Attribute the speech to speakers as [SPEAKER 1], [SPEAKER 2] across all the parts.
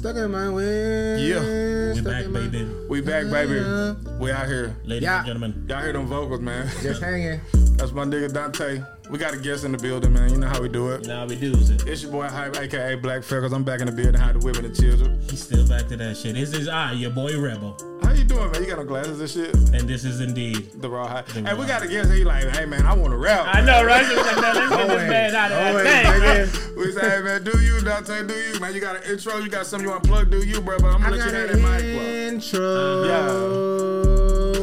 [SPEAKER 1] stuck in my way.
[SPEAKER 2] Yeah.
[SPEAKER 3] We back, baby.
[SPEAKER 2] We back, baby. We out here.
[SPEAKER 3] Ladies
[SPEAKER 1] Yeah.
[SPEAKER 3] and gentlemen.
[SPEAKER 2] Y'all hear them vocals, man.
[SPEAKER 1] Just hanging.
[SPEAKER 2] That's my nigga Dante. We got a guest in the building, man. You know how we do it.
[SPEAKER 3] You know how we do it.
[SPEAKER 2] It's your boy Hype, aka Black Freckles. I'm back in the building, how the women and children.
[SPEAKER 3] He's still back to that shit. This is I, your boy Rebel.
[SPEAKER 2] How you doing, man? You got no glasses and shit?
[SPEAKER 3] And this is indeed.
[SPEAKER 2] The raw hype.
[SPEAKER 3] The
[SPEAKER 2] Hey, we got a guest. He like, hey man, I want to rap.
[SPEAKER 3] I know, right? So it's like, man, let's get this man out of that
[SPEAKER 1] Always,
[SPEAKER 3] thing.
[SPEAKER 1] Nigga.
[SPEAKER 2] We say, hey man, do you, Dante? Do you, man? You got an intro? You got something you want to plug? Do you, bro? But I'm
[SPEAKER 1] going
[SPEAKER 2] to let you have that mic,
[SPEAKER 1] an
[SPEAKER 2] bro.
[SPEAKER 1] intro.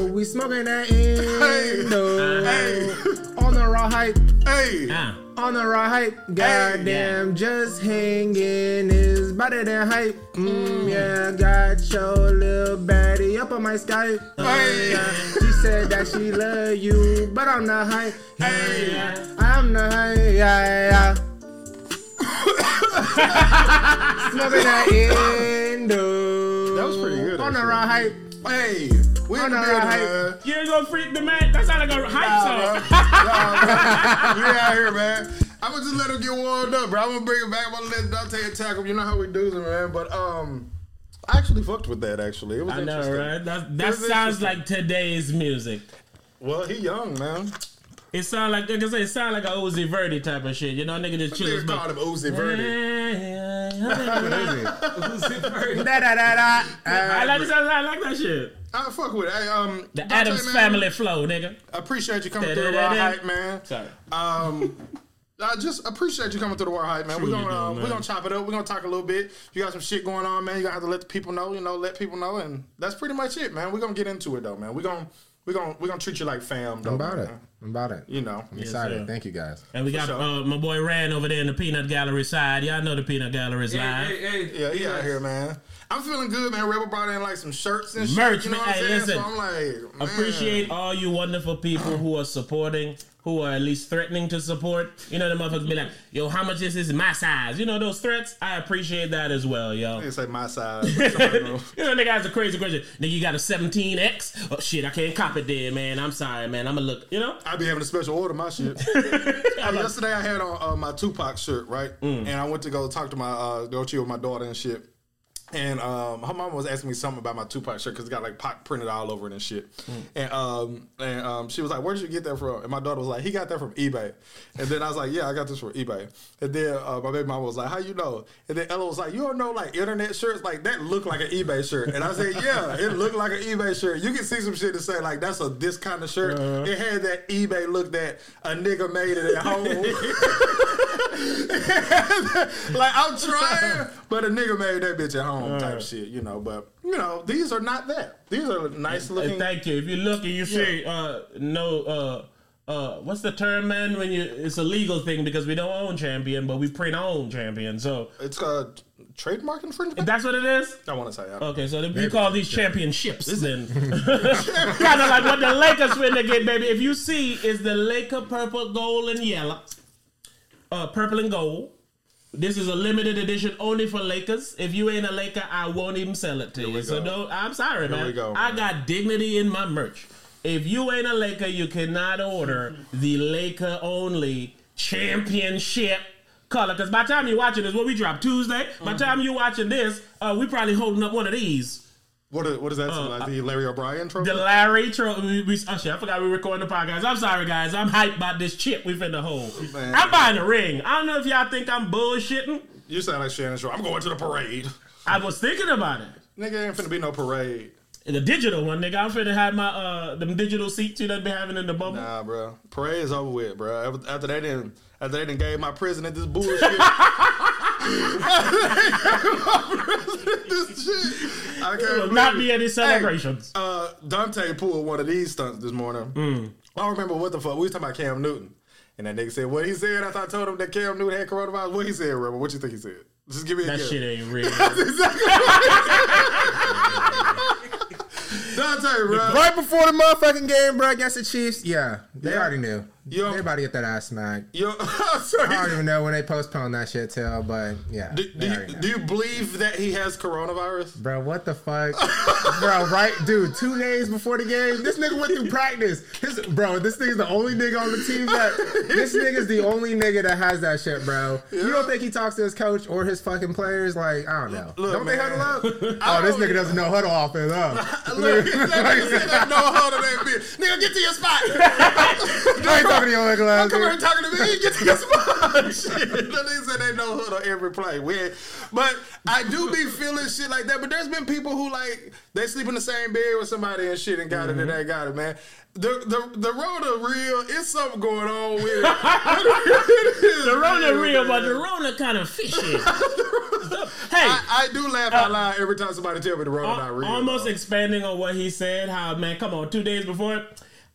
[SPEAKER 2] Yeah.
[SPEAKER 1] We smoking that indo.
[SPEAKER 2] Hey.
[SPEAKER 1] On the raw hype.
[SPEAKER 2] Hey,
[SPEAKER 3] Ah,
[SPEAKER 1] On the raw hype. Goddamn, just hanging is better than hype. Mm, yeah, got your little baddie up on my Skype.
[SPEAKER 2] Hey.
[SPEAKER 1] Yeah, she said that she love you, but I'm not hype.
[SPEAKER 2] Hey.
[SPEAKER 1] I'm the hype. Yeah, yeah. Smoking that indo.
[SPEAKER 2] That was pretty good,
[SPEAKER 1] On the
[SPEAKER 2] actually.
[SPEAKER 1] raw hype.
[SPEAKER 2] hey, we in
[SPEAKER 1] On
[SPEAKER 2] the
[SPEAKER 1] the
[SPEAKER 2] building,
[SPEAKER 1] hype.
[SPEAKER 3] you ain't gonna freak the man. That sound like a hype
[SPEAKER 2] Nah,
[SPEAKER 3] song.
[SPEAKER 2] bro. Nah, we out here, man. I'm gonna just let him get warmed up, bro. I'm gonna bring it back. I'm gonna let Dante attack him. You know how we do it, man. But um, I actually fucked with that. Actually, it was
[SPEAKER 3] I know,
[SPEAKER 2] interesting.
[SPEAKER 3] right? That, that sounds like today's music.
[SPEAKER 2] Well, he young, man.
[SPEAKER 3] It sound like, like I say, it sound like a Uzi Vert type of shit. You know, nigga just chill
[SPEAKER 2] Niggas
[SPEAKER 3] his
[SPEAKER 2] called him Uzi Vert.
[SPEAKER 1] Da da da da.
[SPEAKER 3] I like this. I like that shit.
[SPEAKER 2] I fuck with it. Hey, um,
[SPEAKER 3] The
[SPEAKER 2] Dante,
[SPEAKER 3] Adams
[SPEAKER 2] man,
[SPEAKER 3] family flow, nigga.
[SPEAKER 2] I appreciate you coming through the raw
[SPEAKER 3] Da-da-da-da.
[SPEAKER 2] hype, man.
[SPEAKER 3] Sorry.
[SPEAKER 2] Um, I just appreciate you coming through the war hype, man. We're gonna uh,
[SPEAKER 3] do,
[SPEAKER 2] we're gonna chop it up. We're gonna talk a little bit. You got some shit going on, man. You gotta have to let the people know. You know, let people know, and that's pretty much it, man. We're gonna get into it though, man. We're gonna we're gonna we're gonna treat you like fam, though.
[SPEAKER 1] I'm about
[SPEAKER 2] man.
[SPEAKER 1] it. I'm about it.
[SPEAKER 2] You know.
[SPEAKER 1] I'm excited.
[SPEAKER 3] sir.
[SPEAKER 1] Thank you guys.
[SPEAKER 3] And we got
[SPEAKER 2] sure.
[SPEAKER 3] uh, my boy Rand over there in the Peanut Gallery side. Y'all know the Peanut Gallery's live.
[SPEAKER 2] Yeah, he out here, man. I'm feeling good, man. Rebel brought in like some shirts and shit.
[SPEAKER 3] Merch,
[SPEAKER 2] you know
[SPEAKER 3] man.
[SPEAKER 2] what I'm
[SPEAKER 3] Hey,
[SPEAKER 2] saying?
[SPEAKER 3] listen.
[SPEAKER 2] So I'm like, man.
[SPEAKER 3] Appreciate all you wonderful people who are supporting, who are at least threatening to support. You know, the motherfuckers be like, yo, how much is this my size? You know, those threats, I appreciate that as well, yo.
[SPEAKER 2] They say my size. but somebody know.
[SPEAKER 3] You know, nigga has a crazy question. Nigga, you got a 17X? Oh, shit, I can't cop it there, man. I'm sorry, man. I'm gonna look, you know?
[SPEAKER 2] I be having a special order my shit. Yesterday I had on uh, my Tupac shirt, right? And I went to go talk to my uh, go chill with my daughter and shit. And um, her mom was asking me something about my Tupac shirt because it got like Pac printed all over it and shit. And um, and um, she was like, "Where did you get that from?" And my daughter was like, "He got that from eBay." And then I was like, "Yeah, I got this from eBay." And then uh, my baby mama was like, "How you know?" And then Ella was like, "You don't know like internet shirts like that look like an eBay shirt." And I said, "Yeah, it looked like an eBay shirt. You can see some shit to say like that's a this kind of shirt. It had that eBay look that a nigga made it at home." like I'm trying, but a nigga made that bitch at home type shit, you know. But you know, these are not that. These are nice looking.
[SPEAKER 3] thank you. If you look and you see, uh, no, uh, uh, what's the term, man? When you, it's a legal thing because we don't own champion, but we print our own champion. So
[SPEAKER 2] It's a trademark infringement.
[SPEAKER 3] that's what it is.
[SPEAKER 2] I want to say.
[SPEAKER 3] Okay, so if you call these championships, then kind of like what the Lakers win again, baby. If you see, is the Laker purple, gold, and yellow, uh, purple and gold. This is a limited edition only for Lakers. If you ain't a Laker, I won't even sell it to you. So don't. I'm sorry, man.
[SPEAKER 2] we go,
[SPEAKER 3] I got dignity in my merch. If you ain't a Laker, you cannot order the Laker only championship color. Because by the time you're watching this, what we drop Tuesday. By the time you're watching this, uh, we probably holding up one of these.
[SPEAKER 2] What what is that? like the Larry O'Brien trophy?
[SPEAKER 3] The Larry Tro- we, we, oh shit, I forgot we were recording the podcast. I'm sorry, guys. I'm hyped about this chip we finna hold.
[SPEAKER 2] Man.
[SPEAKER 3] I'm buying a ring. I don't know if y'all think I'm bullshitting.
[SPEAKER 2] you sound like Shannon Sharpe. I'm going to the parade.
[SPEAKER 3] I was thinking about it.
[SPEAKER 2] Nigga ain't finna be no parade.
[SPEAKER 3] The digital one, nigga. I'm finna have my uh them digital seats you done been having in the bubble.
[SPEAKER 2] Nah, bro. Parade is over with, bro. After- After they didn't, after they didn't gave my president this bullshit. this shit. I can't
[SPEAKER 3] will not
[SPEAKER 2] it.
[SPEAKER 3] be any celebrations.
[SPEAKER 2] Uh, Dante pulled one of these stunts this morning. I don't remember what the fuck. We was talking about Cam Newton. And that nigga said what he said after I told him that Cam Newton had coronavirus. What he said, Rebel? What you think he said? Just give me a
[SPEAKER 3] that
[SPEAKER 2] guess.
[SPEAKER 3] shit ain't real.
[SPEAKER 2] Dante, bro.
[SPEAKER 1] Right before the motherfucking game, bro, against the Chiefs. Yeah, they already knew.
[SPEAKER 2] Yo,
[SPEAKER 1] Everybody get that ass smacked.
[SPEAKER 2] yo,
[SPEAKER 1] I don't even know when they postponed that shit till, but yeah.
[SPEAKER 2] Do, do, you, do you believe that he has coronavirus?
[SPEAKER 1] Bro, what the fuck? bro, right? Dude, two days before the game, this nigga went through practice. His, bro, this nigga's the only nigga on the team that. This nigga's the only nigga that has that shit, bro. You don't think he talks to his coach or his fucking players? Like, I don't know.
[SPEAKER 2] Don't
[SPEAKER 1] don't they huddle up? oh, this nigga doesn't know huddle offense, huh?
[SPEAKER 2] Look, that nigga said that no hold on that bitch. Nigga, get to your spot.
[SPEAKER 1] Talking to your ugly ass.
[SPEAKER 2] Don't come here talking to me. Get to your spot. shit. Nigga said they know hood on every play. We ain't- but I do be feeling shit like that. But there's been people who like they sleep in the same bed with somebody and shit and got it and mm-hmm. they got it, man. The the the of real, it's something going on with it.
[SPEAKER 3] The Rona real, but the Rona kind of fishy. hey,
[SPEAKER 2] I, I do laugh out loud every time somebody tell me the road
[SPEAKER 3] al-
[SPEAKER 2] not real.
[SPEAKER 3] almost
[SPEAKER 2] though.
[SPEAKER 3] expanding on what he said. How man, come on, two days before.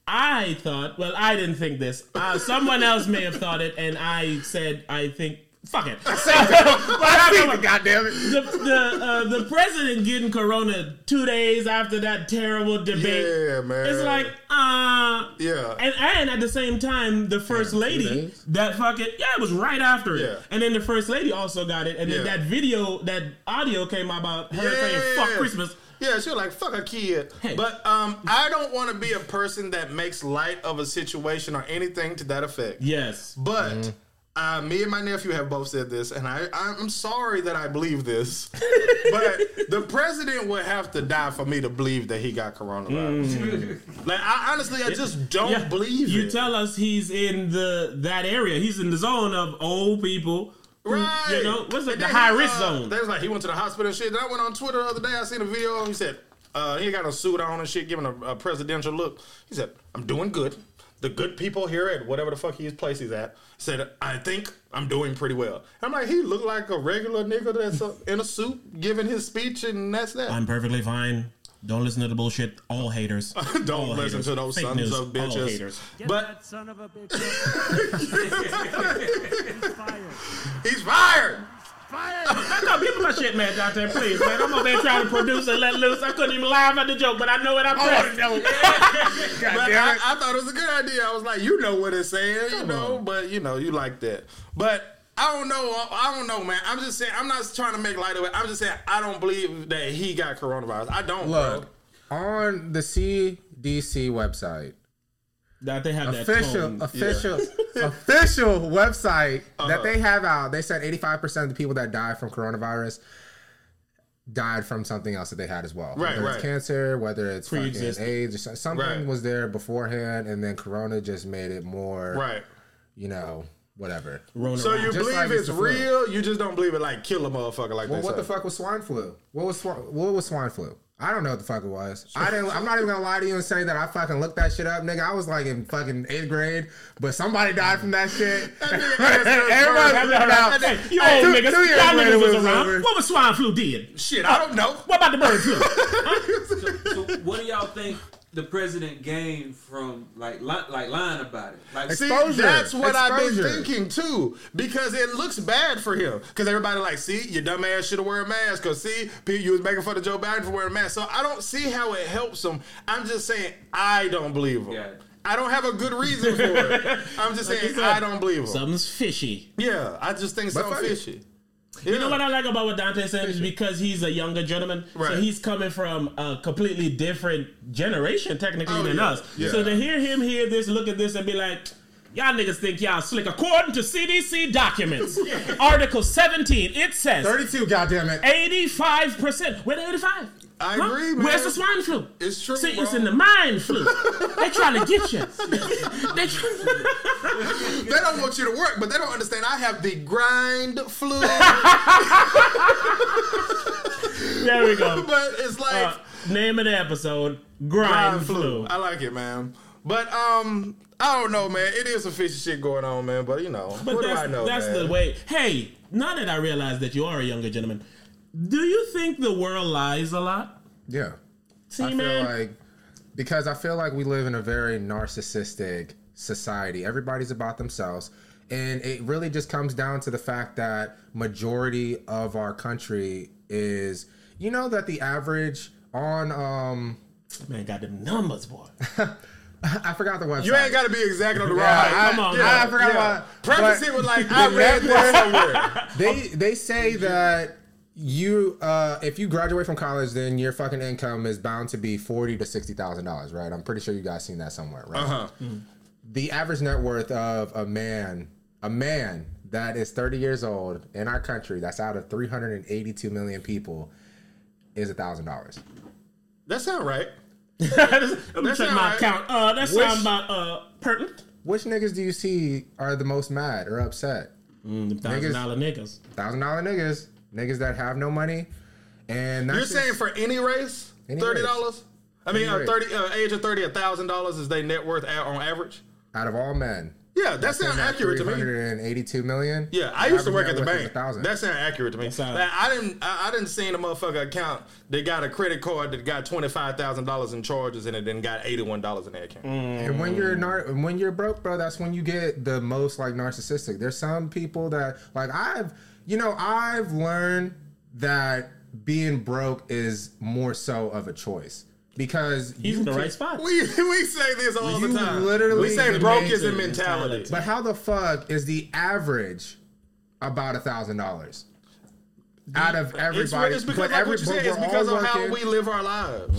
[SPEAKER 3] I thought, well, I didn't think this. Uh, someone else may have thought it, and I said, I think, fuck it.
[SPEAKER 1] i God damn it.
[SPEAKER 3] the the, uh, the president getting corona two days after that terrible debate.
[SPEAKER 2] Yeah, man.
[SPEAKER 3] It's like, uh
[SPEAKER 2] Yeah.
[SPEAKER 3] And and at the same time, the first
[SPEAKER 1] two
[SPEAKER 3] lady
[SPEAKER 1] days?
[SPEAKER 3] that fucking yeah, it was right after it.
[SPEAKER 2] Yeah.
[SPEAKER 3] And then the first lady also got it. And then
[SPEAKER 2] Yeah.
[SPEAKER 3] that video, that audio came out about her saying fuck Christmas.
[SPEAKER 2] Yeah, she was like, fuck a kid. But um, I don't want to be a person that makes light of a situation or anything to that effect.
[SPEAKER 3] Yes.
[SPEAKER 2] But uh, me and my nephew have both said this, and I, I'm sorry that I believe this. but the president would have to die for me to believe that he got coronavirus. like, I honestly, I just don't
[SPEAKER 3] Yeah.
[SPEAKER 2] believe
[SPEAKER 3] You
[SPEAKER 2] it.
[SPEAKER 3] tell us he's in the that area. He's in the zone of old people.
[SPEAKER 2] Right.
[SPEAKER 3] You know, what's it? The high
[SPEAKER 2] he,
[SPEAKER 3] risk
[SPEAKER 2] uh,
[SPEAKER 3] zone.
[SPEAKER 2] They was like, he went to the hospital and shit. Then I went on Twitter the other day. I seen a video. He said, uh, he got a suit on and shit, giving a, a presidential look. He said, I'm doing good. The good people here at whatever the fuck his place he's at said, I think I'm doing pretty well. I'm like, he looked like a regular nigga that's in a suit giving his speech, and that's that.
[SPEAKER 3] I'm perfectly fine. Don't listen to the bullshit. All haters.
[SPEAKER 2] Don't
[SPEAKER 3] All
[SPEAKER 2] listen
[SPEAKER 3] haters.
[SPEAKER 2] to those
[SPEAKER 3] Fake
[SPEAKER 2] sons
[SPEAKER 3] news.
[SPEAKER 2] of
[SPEAKER 3] All
[SPEAKER 2] bitches.
[SPEAKER 3] haters.
[SPEAKER 4] Get
[SPEAKER 2] But-
[SPEAKER 4] that son of a bitch up. He's fired.
[SPEAKER 2] He's fired.
[SPEAKER 4] Fired.
[SPEAKER 3] No, give me my shit, man, Dante, please, man. I'm over there trying to produce and let loose. I couldn't even laugh at the joke, but I know what I'm oh, pressed.
[SPEAKER 1] God
[SPEAKER 2] But I. I thought it was a good idea. I was like, you know what it's saying, you know, but you know, you like that. But I don't know. I don't know, man. I'm just saying. I'm not trying to make light of it. I'm just saying I don't believe that he got coronavirus. I don't.
[SPEAKER 1] Look,
[SPEAKER 2] bro.
[SPEAKER 1] on the CDC website,
[SPEAKER 3] That they have that
[SPEAKER 1] official,
[SPEAKER 3] tone.
[SPEAKER 1] official, official website
[SPEAKER 2] Uh-huh.
[SPEAKER 1] that they have out. They said 85% of the people that died from coronavirus died from something else that they had as well.
[SPEAKER 2] Right,
[SPEAKER 1] whether
[SPEAKER 2] right.
[SPEAKER 1] it's cancer, whether it's fucking
[SPEAKER 3] Pre-existing.
[SPEAKER 1] AIDS, or something
[SPEAKER 2] Right.
[SPEAKER 1] was there beforehand, and then corona just made it more,
[SPEAKER 2] Right.
[SPEAKER 1] you know, whatever.
[SPEAKER 3] Rona
[SPEAKER 2] So you
[SPEAKER 1] Just
[SPEAKER 2] believe
[SPEAKER 1] like it's
[SPEAKER 2] it's
[SPEAKER 1] flu.
[SPEAKER 2] real? You just don't believe it like kill a motherfucker like
[SPEAKER 1] Well,
[SPEAKER 2] that.
[SPEAKER 1] what the fuck was swine flu? What was swi- what was swine flu? I don't know what the fuck it was. I didn't. I'm not even gonna lie to you and say that I fucking looked that shit up, nigga. I was like in fucking eighth grade, but somebody died from that shit.
[SPEAKER 2] nigga asked us
[SPEAKER 1] Everybody
[SPEAKER 2] first.
[SPEAKER 1] figured out.
[SPEAKER 3] Hey, you
[SPEAKER 1] Hey,
[SPEAKER 3] old
[SPEAKER 1] two-
[SPEAKER 3] niggas.
[SPEAKER 1] two years
[SPEAKER 3] Y'all niggas was
[SPEAKER 1] was
[SPEAKER 3] around.
[SPEAKER 1] over.
[SPEAKER 3] What was swine flu did?
[SPEAKER 2] Shit, I don't know.
[SPEAKER 3] What about the bird flu?
[SPEAKER 5] So what do y'all think the president gained from like li- like lying about it? Like
[SPEAKER 2] See,
[SPEAKER 1] Exposure.
[SPEAKER 2] that's what I've been thinking too, because it looks bad for him. Because everybody like, see, your dumb ass should have wear a mask. Cause see, Pete, you was making fun of Joe Biden for wearing a mask. So I don't see how it helps him. I'm just saying I don't believe him.
[SPEAKER 5] Yeah.
[SPEAKER 2] I don't have a good reason for it. I'm just
[SPEAKER 3] you
[SPEAKER 2] saying
[SPEAKER 3] said,
[SPEAKER 2] I don't believe him.
[SPEAKER 3] Something's fishy.
[SPEAKER 2] Yeah, I just think
[SPEAKER 1] But
[SPEAKER 2] something
[SPEAKER 1] fuck it.
[SPEAKER 2] Fishy.
[SPEAKER 3] You know what I like about what Dante said is because he's a younger gentleman, so he's coming from a completely different generation technically
[SPEAKER 2] Oh,
[SPEAKER 3] than
[SPEAKER 2] yeah.
[SPEAKER 3] us.
[SPEAKER 2] Yeah.
[SPEAKER 3] So to hear him hear this, look at this, and be like, "Y'all niggas think y'all slick." According to CDC documents, Article 17, it says
[SPEAKER 1] 32. Goddamn it.
[SPEAKER 3] 85 percent. Where the 85?
[SPEAKER 2] I agree, man.
[SPEAKER 3] Where's the swine flu?
[SPEAKER 2] It's true,
[SPEAKER 3] See,
[SPEAKER 2] bro.
[SPEAKER 3] it's in the mind flu. they trying to get you. they try-
[SPEAKER 2] They don't want you to work, but they don't understand. I have the grind flu,
[SPEAKER 3] there we go.
[SPEAKER 2] but it's like
[SPEAKER 3] Uh, name of the episode: Grind,
[SPEAKER 2] Grind
[SPEAKER 3] flu.
[SPEAKER 2] I like it, man. But um, I don't know, man. It is some fishy shit going on, man. But you know,
[SPEAKER 3] But
[SPEAKER 2] what do I know?
[SPEAKER 3] that's
[SPEAKER 2] man?
[SPEAKER 3] the way. Hey, now that I realize that you are a younger gentleman, do you think the world lies a lot?
[SPEAKER 1] Yeah.
[SPEAKER 3] See,
[SPEAKER 1] I feel like because I feel like we live in a very narcissistic society. Everybody's about themselves. And it really just comes down to the fact that majority of our country is you know that the average on um
[SPEAKER 3] man, got them numbers, boy.
[SPEAKER 1] I forgot the website.
[SPEAKER 2] You ain't got to be exact on the
[SPEAKER 1] Yeah,
[SPEAKER 2] ride.
[SPEAKER 1] I,
[SPEAKER 3] come on,
[SPEAKER 1] I, I
[SPEAKER 3] man.
[SPEAKER 1] forgot about.
[SPEAKER 2] Preface
[SPEAKER 1] but
[SPEAKER 2] it with like I read this somewhere.
[SPEAKER 1] They they say that you uh if you graduate from college, then your fucking income is bound to be forty to sixty thousand dollars, right? I'm pretty sure you guys seen that somewhere, right?
[SPEAKER 2] Uh huh.
[SPEAKER 1] the average net worth of a man, a man that is 30 years old in our country, that's out of 382 million people, is a thousand dollars.
[SPEAKER 2] That sound right.
[SPEAKER 3] Let me check my
[SPEAKER 2] right.
[SPEAKER 3] account. Uh, that
[SPEAKER 1] Which-
[SPEAKER 3] sound about uh pertinent.
[SPEAKER 1] Which niggas do you see are the most mad or upset?
[SPEAKER 3] Mm, Thousand dollar niggas.
[SPEAKER 1] Thousand dollar niggas, niggas that have no money, and that's
[SPEAKER 2] You're
[SPEAKER 1] just-
[SPEAKER 2] saying for any race,
[SPEAKER 1] Any
[SPEAKER 2] thirty dollars. I mean, uh, thirty uh, age of thirty, a thousand dollars is their net worth a- on average.
[SPEAKER 1] out of all men,
[SPEAKER 2] Yeah, that sounds accurate to me.
[SPEAKER 1] 382 million.
[SPEAKER 2] Yeah, I used to work at the bank.
[SPEAKER 1] 1,000.
[SPEAKER 2] That sounds accurate to me.
[SPEAKER 3] sound-
[SPEAKER 2] Like, I didn't, I, I didn't see a motherfucker account that got a credit card that got twenty five thousand dollars in charges and it then got eighty one dollars in their account.
[SPEAKER 1] And when you're nar- when you're broke, bro, that's when you get the most like narcissistic. There's some people that like I've you know I've learned that being broke is more so of a choice because
[SPEAKER 3] He's
[SPEAKER 1] you
[SPEAKER 3] in the right spot.
[SPEAKER 2] We we say this all
[SPEAKER 1] You
[SPEAKER 2] the time.
[SPEAKER 1] literally
[SPEAKER 2] we say broke is a
[SPEAKER 1] it
[SPEAKER 2] mentality.
[SPEAKER 1] But how the fuck is the average about a thousand dollars? Out of
[SPEAKER 2] It's,
[SPEAKER 1] everybody,
[SPEAKER 2] it's because
[SPEAKER 1] but
[SPEAKER 2] like
[SPEAKER 1] every,
[SPEAKER 2] what you
[SPEAKER 1] but
[SPEAKER 2] said, it's because
[SPEAKER 1] all
[SPEAKER 2] of how we live our lives.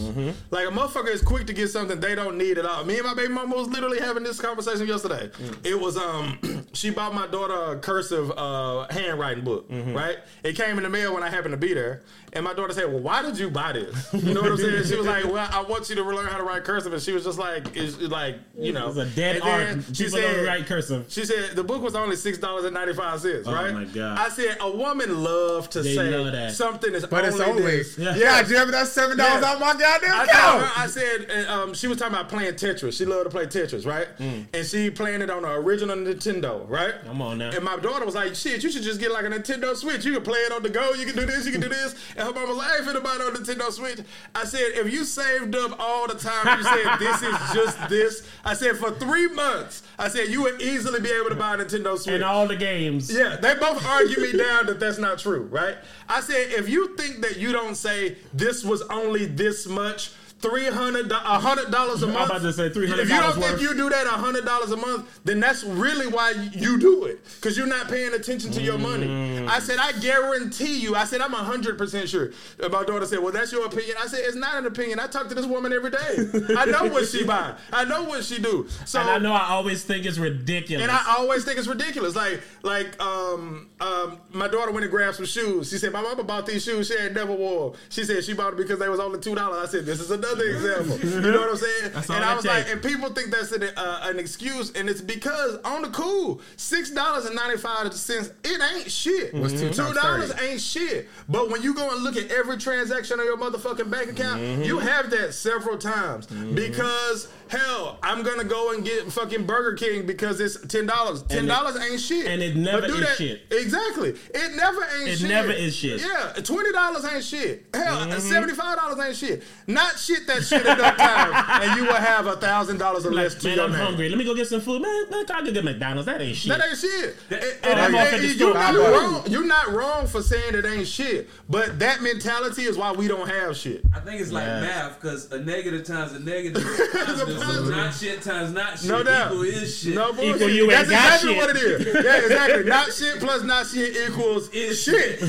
[SPEAKER 2] Like a motherfucker is quick to get something they don't need at all. Me and my baby mama was literally having this conversation yesterday. It was um she bought my daughter a cursive uh handwriting book, right? It came in the mail when I happened to be there. And my daughter said, Well, why did you buy this? You know what I'm saying? She was like, Well, I want you to learn how to write cursive. And she was just like, it's like, you know.
[SPEAKER 3] It's a dead
[SPEAKER 2] And
[SPEAKER 3] art.
[SPEAKER 2] She
[SPEAKER 3] People don't write cursive.
[SPEAKER 2] She said the book was only six dollars and ninety five cents, right?
[SPEAKER 3] Oh my God.
[SPEAKER 2] I said a woman love to
[SPEAKER 3] They
[SPEAKER 2] say
[SPEAKER 3] love that.
[SPEAKER 2] something is
[SPEAKER 1] But it's
[SPEAKER 2] only
[SPEAKER 1] only
[SPEAKER 2] this.
[SPEAKER 3] Yeah.
[SPEAKER 1] yeah, Jim. That's seven dollars
[SPEAKER 2] Yeah.
[SPEAKER 1] out my goddamn
[SPEAKER 2] I,
[SPEAKER 1] account.
[SPEAKER 2] her, I said, and, um, she was talking about playing Tetris. She loved to play Tetris, right? And she playing it on the original Nintendo, right?
[SPEAKER 3] Come on now.
[SPEAKER 2] And my daughter was like, "Shit, you should just get like a Nintendo Switch. You can play it on the go. You can do this. You can do this." And her mom was like, "I ain't finna buy no Nintendo Switch." I said, "If you saved up all the time, you said this is just this." I said, "For three months, I said you would easily be able to buy a Nintendo Switch."
[SPEAKER 3] and all the games.
[SPEAKER 2] Yeah, they both argue me down that that's not true, right? I said if you think that you don't say this was only this much. Three hundred, a hundred dollars a month.
[SPEAKER 3] I about to say $300
[SPEAKER 2] If you don't think
[SPEAKER 3] worth.
[SPEAKER 2] you do that a hundred dollars a month, then that's really why you do it, because you're not paying attention to your money.
[SPEAKER 3] Mm.
[SPEAKER 2] I said, I guarantee you. I said, I'm hundred percent sure. My daughter said, Well, that's your opinion. I said, It's not an opinion. I talk to this woman every day. I know what she buy. I know what she do. So
[SPEAKER 3] And I know I always think it's ridiculous.
[SPEAKER 2] and I always think it's ridiculous. Like, like, um, um, my daughter went and grabbed some shoes. She said, "My mama bought these shoes. She had never wore. She said she bought them because they was only two dollars. I said, "This is another example." You know what I'm saying?
[SPEAKER 3] That's all
[SPEAKER 2] and I
[SPEAKER 3] it
[SPEAKER 2] was like, and people think that's an, uh, an excuse, and it's because on the cool, six dollars and ninety five cents, it ain't shit.
[SPEAKER 1] What's two
[SPEAKER 2] Two
[SPEAKER 1] times
[SPEAKER 2] dollars ain't shit. But when you go and look at every transaction on your motherfucking bank account,
[SPEAKER 3] Mm-hmm.
[SPEAKER 2] you have that several times because hell, I'm gonna go and get fucking Burger King because it's ten dollars. Ten dollars ain't shit,
[SPEAKER 3] and it never
[SPEAKER 2] But do
[SPEAKER 3] is
[SPEAKER 2] that-
[SPEAKER 3] shit.
[SPEAKER 2] Exactly, it never ain't.
[SPEAKER 3] It
[SPEAKER 2] shit.
[SPEAKER 3] never is shit.
[SPEAKER 2] Yeah, twenty dollars ain't shit. Hell,
[SPEAKER 3] Mm-hmm.
[SPEAKER 2] seventy five dollars ain't shit. Not shit that shit enough time, and you will have a thousand dollars or less to
[SPEAKER 3] man,
[SPEAKER 2] your
[SPEAKER 3] I'm
[SPEAKER 2] name.
[SPEAKER 3] hungry. Let me go get some food. Man, man I could get McDonald's. That ain't shit.
[SPEAKER 2] That ain't shit. And-
[SPEAKER 3] Oh,
[SPEAKER 2] and-
[SPEAKER 3] I'm off
[SPEAKER 2] and
[SPEAKER 3] at the
[SPEAKER 2] you're not wrong. You're not wrong for saying it ain't shit. But that mentality is why we don't have shit.
[SPEAKER 5] I think it's like
[SPEAKER 3] Yeah.
[SPEAKER 5] math because a negative times a negative is positive. not shit times not shit
[SPEAKER 2] No doubt.
[SPEAKER 5] equal is shit.
[SPEAKER 2] No bullshit.
[SPEAKER 3] Equal you
[SPEAKER 2] That's exactly
[SPEAKER 3] shit.
[SPEAKER 2] what it is. Yeah, exactly. not shit plus not shit equals is shit. You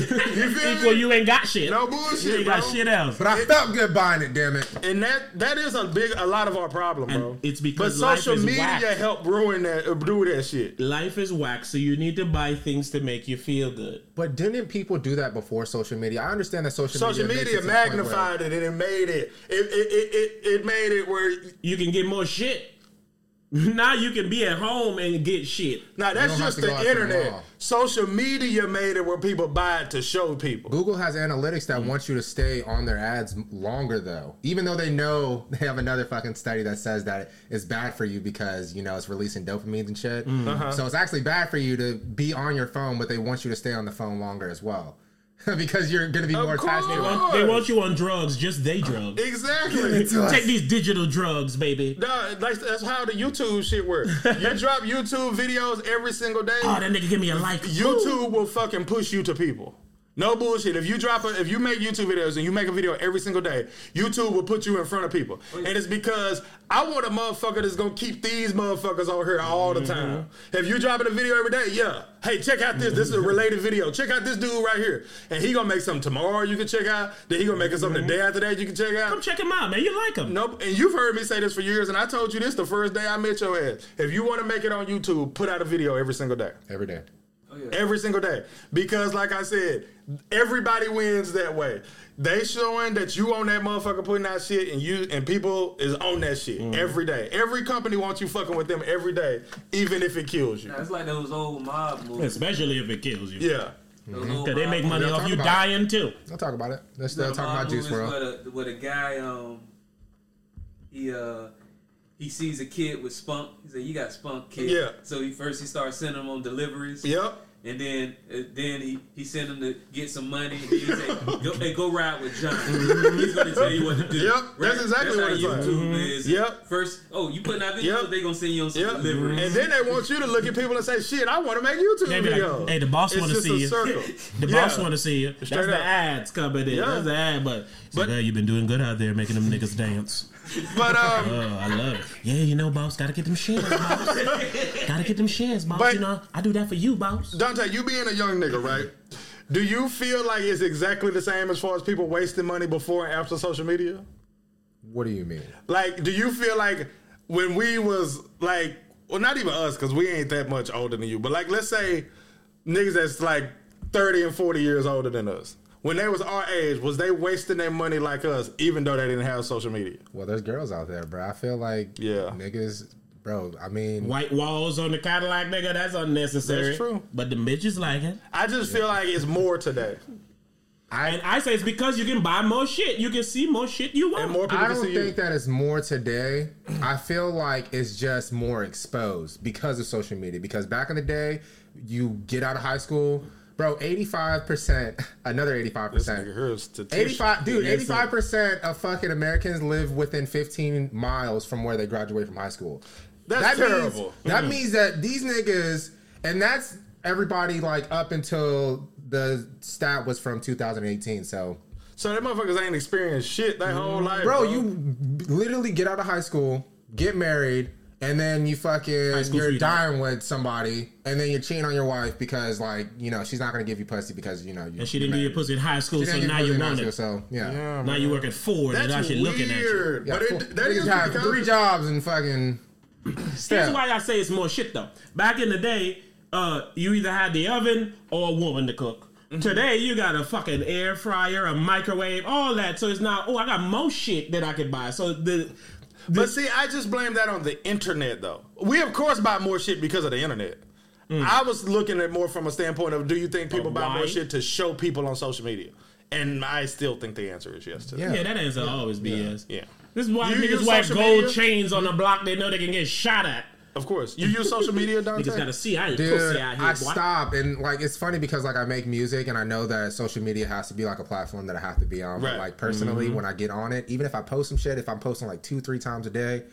[SPEAKER 2] feel
[SPEAKER 3] Equal,
[SPEAKER 2] me?
[SPEAKER 3] you ain't got shit.
[SPEAKER 2] No
[SPEAKER 3] You
[SPEAKER 2] bullshit,
[SPEAKER 3] ain't got
[SPEAKER 2] bro.
[SPEAKER 3] shit else.
[SPEAKER 1] But I felt good buying it. Damn it.
[SPEAKER 2] And that that is a big a lot of our problem, bro.
[SPEAKER 3] And it's
[SPEAKER 2] but
[SPEAKER 3] because life
[SPEAKER 2] social
[SPEAKER 3] is
[SPEAKER 2] media
[SPEAKER 3] whack.
[SPEAKER 2] help ruin that, uh, do that shit.
[SPEAKER 3] Life is whack, so you need to buy things to make you feel good.
[SPEAKER 1] But didn't people do that before social media? I understand that social,
[SPEAKER 2] Social
[SPEAKER 1] media,
[SPEAKER 2] media
[SPEAKER 1] it to the point where-
[SPEAKER 2] magnified it and it made it. It it, it, it it made it where
[SPEAKER 3] You can get more shit. now you can be at home and get shit.
[SPEAKER 2] now that's just the
[SPEAKER 1] out the
[SPEAKER 2] internet. Social media made it where people buy it to show people.
[SPEAKER 1] Google has analytics that want you to stay on their ads longer, though. Even though they know they have another fucking study that says that it's bad for you because you know it's releasing dopamine and shit.
[SPEAKER 2] Uh-huh.
[SPEAKER 1] So it's actually bad for you to be on your phone, but they want you to stay on the phone longer as well because you're going to be
[SPEAKER 2] Of
[SPEAKER 1] more attached. to
[SPEAKER 2] course.
[SPEAKER 3] They want you on drugs, just they drugs.
[SPEAKER 2] Exactly.
[SPEAKER 3] Take these digital drugs, baby.
[SPEAKER 2] Nah, like, that's how the YouTube shit works. You drop YouTube videos every single day.
[SPEAKER 3] Oh, that nigga give me a like.
[SPEAKER 2] YouTube will fucking push you to people. No bullshit. If you drop a, if you make YouTube videos and you make a video every single day, YouTube will put you in front of people, oh, and it's because I want a motherfucker that's gonna keep these motherfuckers on here all the time. Mm-hmm. If you dropping a video every day, yeah. Hey, check out this. This is a related video. Check out this dude right here, and he gonna make something tomorrow you can check out. Then he gonna make something the mm-hmm. day after that you can check out.
[SPEAKER 3] Come check him out, man. You like him?
[SPEAKER 2] Nope. And you've heard me say this for years, and I told you this the first day I met your ass. If you want to make it on YouTube, put out a video every single day.
[SPEAKER 1] Every day.
[SPEAKER 5] Oh, yeah.
[SPEAKER 2] Every single day. Because like I said, everybody wins that way. They showing that you on that motherfucker putting out shit and you and people is on that shit every day. Every company wants you fucking with them every day, even if it kills you.
[SPEAKER 5] Nah, it's like those old mob movies.
[SPEAKER 3] Especially if it kills you.
[SPEAKER 2] Yeah.
[SPEAKER 5] Those old
[SPEAKER 3] Cause they make money off you
[SPEAKER 1] about
[SPEAKER 3] dying too.
[SPEAKER 1] I'll talk about it. Let's
[SPEAKER 5] The
[SPEAKER 1] talk
[SPEAKER 5] mob
[SPEAKER 1] about Juice
[SPEAKER 5] movies
[SPEAKER 1] WRLD.
[SPEAKER 5] Where the, where guy um he uh he sees a kid with spunk. He said, "You got spunk, kid."
[SPEAKER 2] Yeah.
[SPEAKER 5] So he first he starts sending him on deliveries.
[SPEAKER 2] Yep.
[SPEAKER 5] And then, uh, then he he sent him to get some money. And he said, go, "Hey, go ride with John. He's going to tell you what to do."
[SPEAKER 2] Yep, that's exactly
[SPEAKER 5] that's
[SPEAKER 2] what
[SPEAKER 5] how
[SPEAKER 2] it's like.
[SPEAKER 5] YouTube is.
[SPEAKER 2] Yep.
[SPEAKER 5] First, oh, you putting out videos?
[SPEAKER 2] Yep.
[SPEAKER 5] They gonna send you on some
[SPEAKER 2] Yep.
[SPEAKER 5] deliveries.
[SPEAKER 2] And then they want you to look at people and say, shit, I want to make YouTube
[SPEAKER 3] They be like,
[SPEAKER 2] videos.
[SPEAKER 3] "Hey, the boss wanna see you."
[SPEAKER 2] circle.
[SPEAKER 3] The
[SPEAKER 2] Yeah.
[SPEAKER 3] boss want to see you. That's
[SPEAKER 2] Straight
[SPEAKER 3] the
[SPEAKER 2] up.
[SPEAKER 3] ads coming in.
[SPEAKER 2] Yeah.
[SPEAKER 3] That's the ad. But,
[SPEAKER 2] But-
[SPEAKER 3] but hey, you've been doing good out there making them niggas dance.
[SPEAKER 2] But um,
[SPEAKER 3] Oh, I love it. Yeah, you know, boss, gotta get them shares, boss. gotta get them shares, boss.
[SPEAKER 2] But-
[SPEAKER 3] you know, I do that for you, boss.
[SPEAKER 2] Dante, you being a young nigga, right? Do you feel like it's exactly the same as far as people wasting money before and after social media?
[SPEAKER 1] What do you mean?
[SPEAKER 2] Like, do you feel like when we was like, well, not even us, because we ain't that much older than you, but like, let's say niggas that's like 30 and 40 years older than us. When they was our age, was they wasting their money like us, even though they didn't have social media?
[SPEAKER 1] Well, there's girls out there, bro. I feel like
[SPEAKER 2] Yeah.
[SPEAKER 1] niggas, bro. I mean,
[SPEAKER 3] White walls on the Cadillac, nigga, that's unnecessary.
[SPEAKER 2] That's true.
[SPEAKER 3] But the bitches like it.
[SPEAKER 2] I just feel like it's more today.
[SPEAKER 3] And I say it's because you can buy more shit. You can see more shit you want.
[SPEAKER 2] And more people
[SPEAKER 1] I don't
[SPEAKER 2] see
[SPEAKER 1] think
[SPEAKER 2] you.
[SPEAKER 1] that it's more today. I feel like it's just more exposed because of social media. Because back in the day, you get out of high school, bro. Eighty-five percent, another eighty-five
[SPEAKER 2] This nigga
[SPEAKER 1] percent.
[SPEAKER 2] here is statistics.
[SPEAKER 1] 85 dude 85 percent of fucking americans live within 15 miles from where they graduate from high school
[SPEAKER 2] That's
[SPEAKER 1] that
[SPEAKER 2] terrible.
[SPEAKER 1] means, that means that these niggas and that's everybody like up until the stat was from 2018 so
[SPEAKER 2] So that motherfuckers ain't experienced shit their whole mm-hmm. life.
[SPEAKER 1] bro you literally get out of high school get married and then you fucking you're dying with somebody and then you're cheating on your wife because like you know she's not gonna give you pussy because you know you
[SPEAKER 3] and she didn't give you pussy in high school,
[SPEAKER 1] She
[SPEAKER 3] so
[SPEAKER 1] didn't give
[SPEAKER 3] now
[SPEAKER 1] pussy
[SPEAKER 3] you
[SPEAKER 1] in high
[SPEAKER 3] want
[SPEAKER 1] school,
[SPEAKER 3] it.
[SPEAKER 1] so yeah,
[SPEAKER 2] Yeah,
[SPEAKER 3] Now you work at Ford and
[SPEAKER 2] That's
[SPEAKER 3] actually looking at you.
[SPEAKER 2] weird.
[SPEAKER 1] Yeah,
[SPEAKER 2] but it, that
[SPEAKER 1] Niggas
[SPEAKER 2] is
[SPEAKER 1] have
[SPEAKER 2] because-
[SPEAKER 1] three jobs and fucking
[SPEAKER 3] Here's
[SPEAKER 1] still.
[SPEAKER 3] why I say it's more shit though. Back in the day, uh, you either had the oven or a woman to cook.
[SPEAKER 2] Mm-hmm.
[SPEAKER 3] Today you got a fucking air fryer, a microwave, all that. So it's now, oh, I got more shit that I could buy. So the
[SPEAKER 2] But see, I just blame that on the internet, though. We of course buy more shit because of the internet. Mm. I was looking at more from a standpoint of do you think people buy more shit to show people on social media? And I still think the answer is yes to
[SPEAKER 1] Yeah.
[SPEAKER 2] that.
[SPEAKER 3] yeah, that answer always be yes.
[SPEAKER 2] Yeah.
[SPEAKER 3] This is why
[SPEAKER 2] You
[SPEAKER 3] niggas wear gold
[SPEAKER 2] media?
[SPEAKER 3] chains on the block. They know they can get shot at.
[SPEAKER 2] Of course. You use social media, Dante?
[SPEAKER 3] Niggas gotta see I ain't
[SPEAKER 1] Dude,
[SPEAKER 3] pussy out here.
[SPEAKER 1] I
[SPEAKER 3] boy.
[SPEAKER 1] stop and like it's funny because like I make music and I know that social media has to be like a platform that I have to be on.
[SPEAKER 2] Right.
[SPEAKER 1] But like personally, mm-hmm. when I get on it, even if I post some shit, if I'm posting like two, three times a day,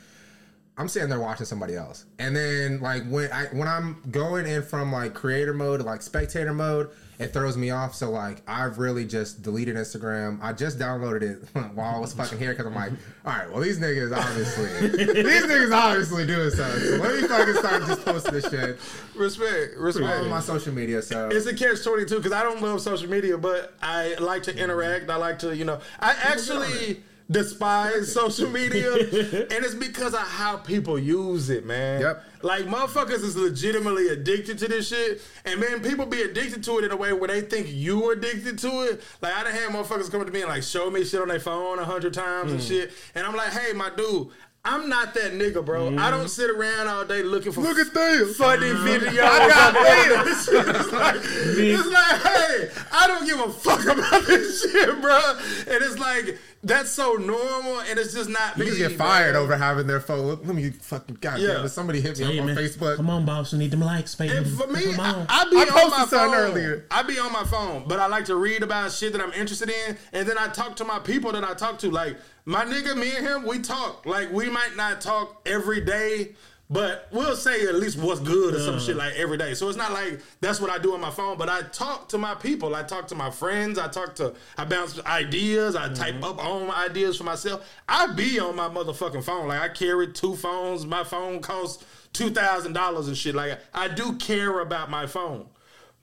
[SPEAKER 1] I'm sitting there watching somebody else. And then like when I when I'm going in from like creator mode to like spectator mode, it throws me off. So like I've really just deleted Instagram. I just downloaded it while I was fucking here because I'm like, all right, well these niggas obviously these niggas obviously doing something. So let me fucking start just posting this shit
[SPEAKER 2] respect,
[SPEAKER 1] all
[SPEAKER 2] respect.
[SPEAKER 1] on my social media. So
[SPEAKER 2] It's a catch twenty two because I don't love social media, but I like to interact. I like to, you know, I actually despise social media, and it's because of how people use it, man.
[SPEAKER 1] Yep.
[SPEAKER 2] Like motherfuckers is legitimately addicted to this shit, and man, people be addicted to it in a way where they think you addicted to it. Like I done had motherfuckers come to me and like show me shit on their phone a hundred times and mm. shit, and I'm like, hey, my dude. I'm not that nigga, bro. I don't mm-hmm. sit around all day looking for
[SPEAKER 1] Look at this.
[SPEAKER 2] funny videos. I got this. It's like, it's like, hey, I don't give a fuck about this shit, bro. And it's like that's so normal, and it's just not.
[SPEAKER 1] Niggas
[SPEAKER 2] me,
[SPEAKER 1] get fired
[SPEAKER 2] man.
[SPEAKER 1] over having their phone. Let let me fucking goddamn.
[SPEAKER 2] Yeah.
[SPEAKER 1] Yeah. Somebody hit me
[SPEAKER 3] Hey,
[SPEAKER 1] up on
[SPEAKER 3] man,
[SPEAKER 1] Facebook.
[SPEAKER 3] Come on, boss. We need them likes, baby.
[SPEAKER 2] And for me, I,
[SPEAKER 3] on.
[SPEAKER 2] I be
[SPEAKER 1] I
[SPEAKER 2] on my phone
[SPEAKER 1] earlier.
[SPEAKER 2] I'd be on my phone, but I like to read about shit that I'm interested in, and then I talk to my people that I talk to. Like my nigga, me and him, we talk. Like we might not talk every day, But we'll say at least what's good or some
[SPEAKER 3] Uh.
[SPEAKER 2] shit like every day. So it's not like that's what I do on my phone, but I talk to my people. I talk to my friends. I talk to, I bounce ideas. I type
[SPEAKER 3] Mm-hmm.
[SPEAKER 2] up all my ideas for myself. I be on my motherfucking phone. Like I carry two phones. My phone costs $2,000 and shit. Like I do care about my phone.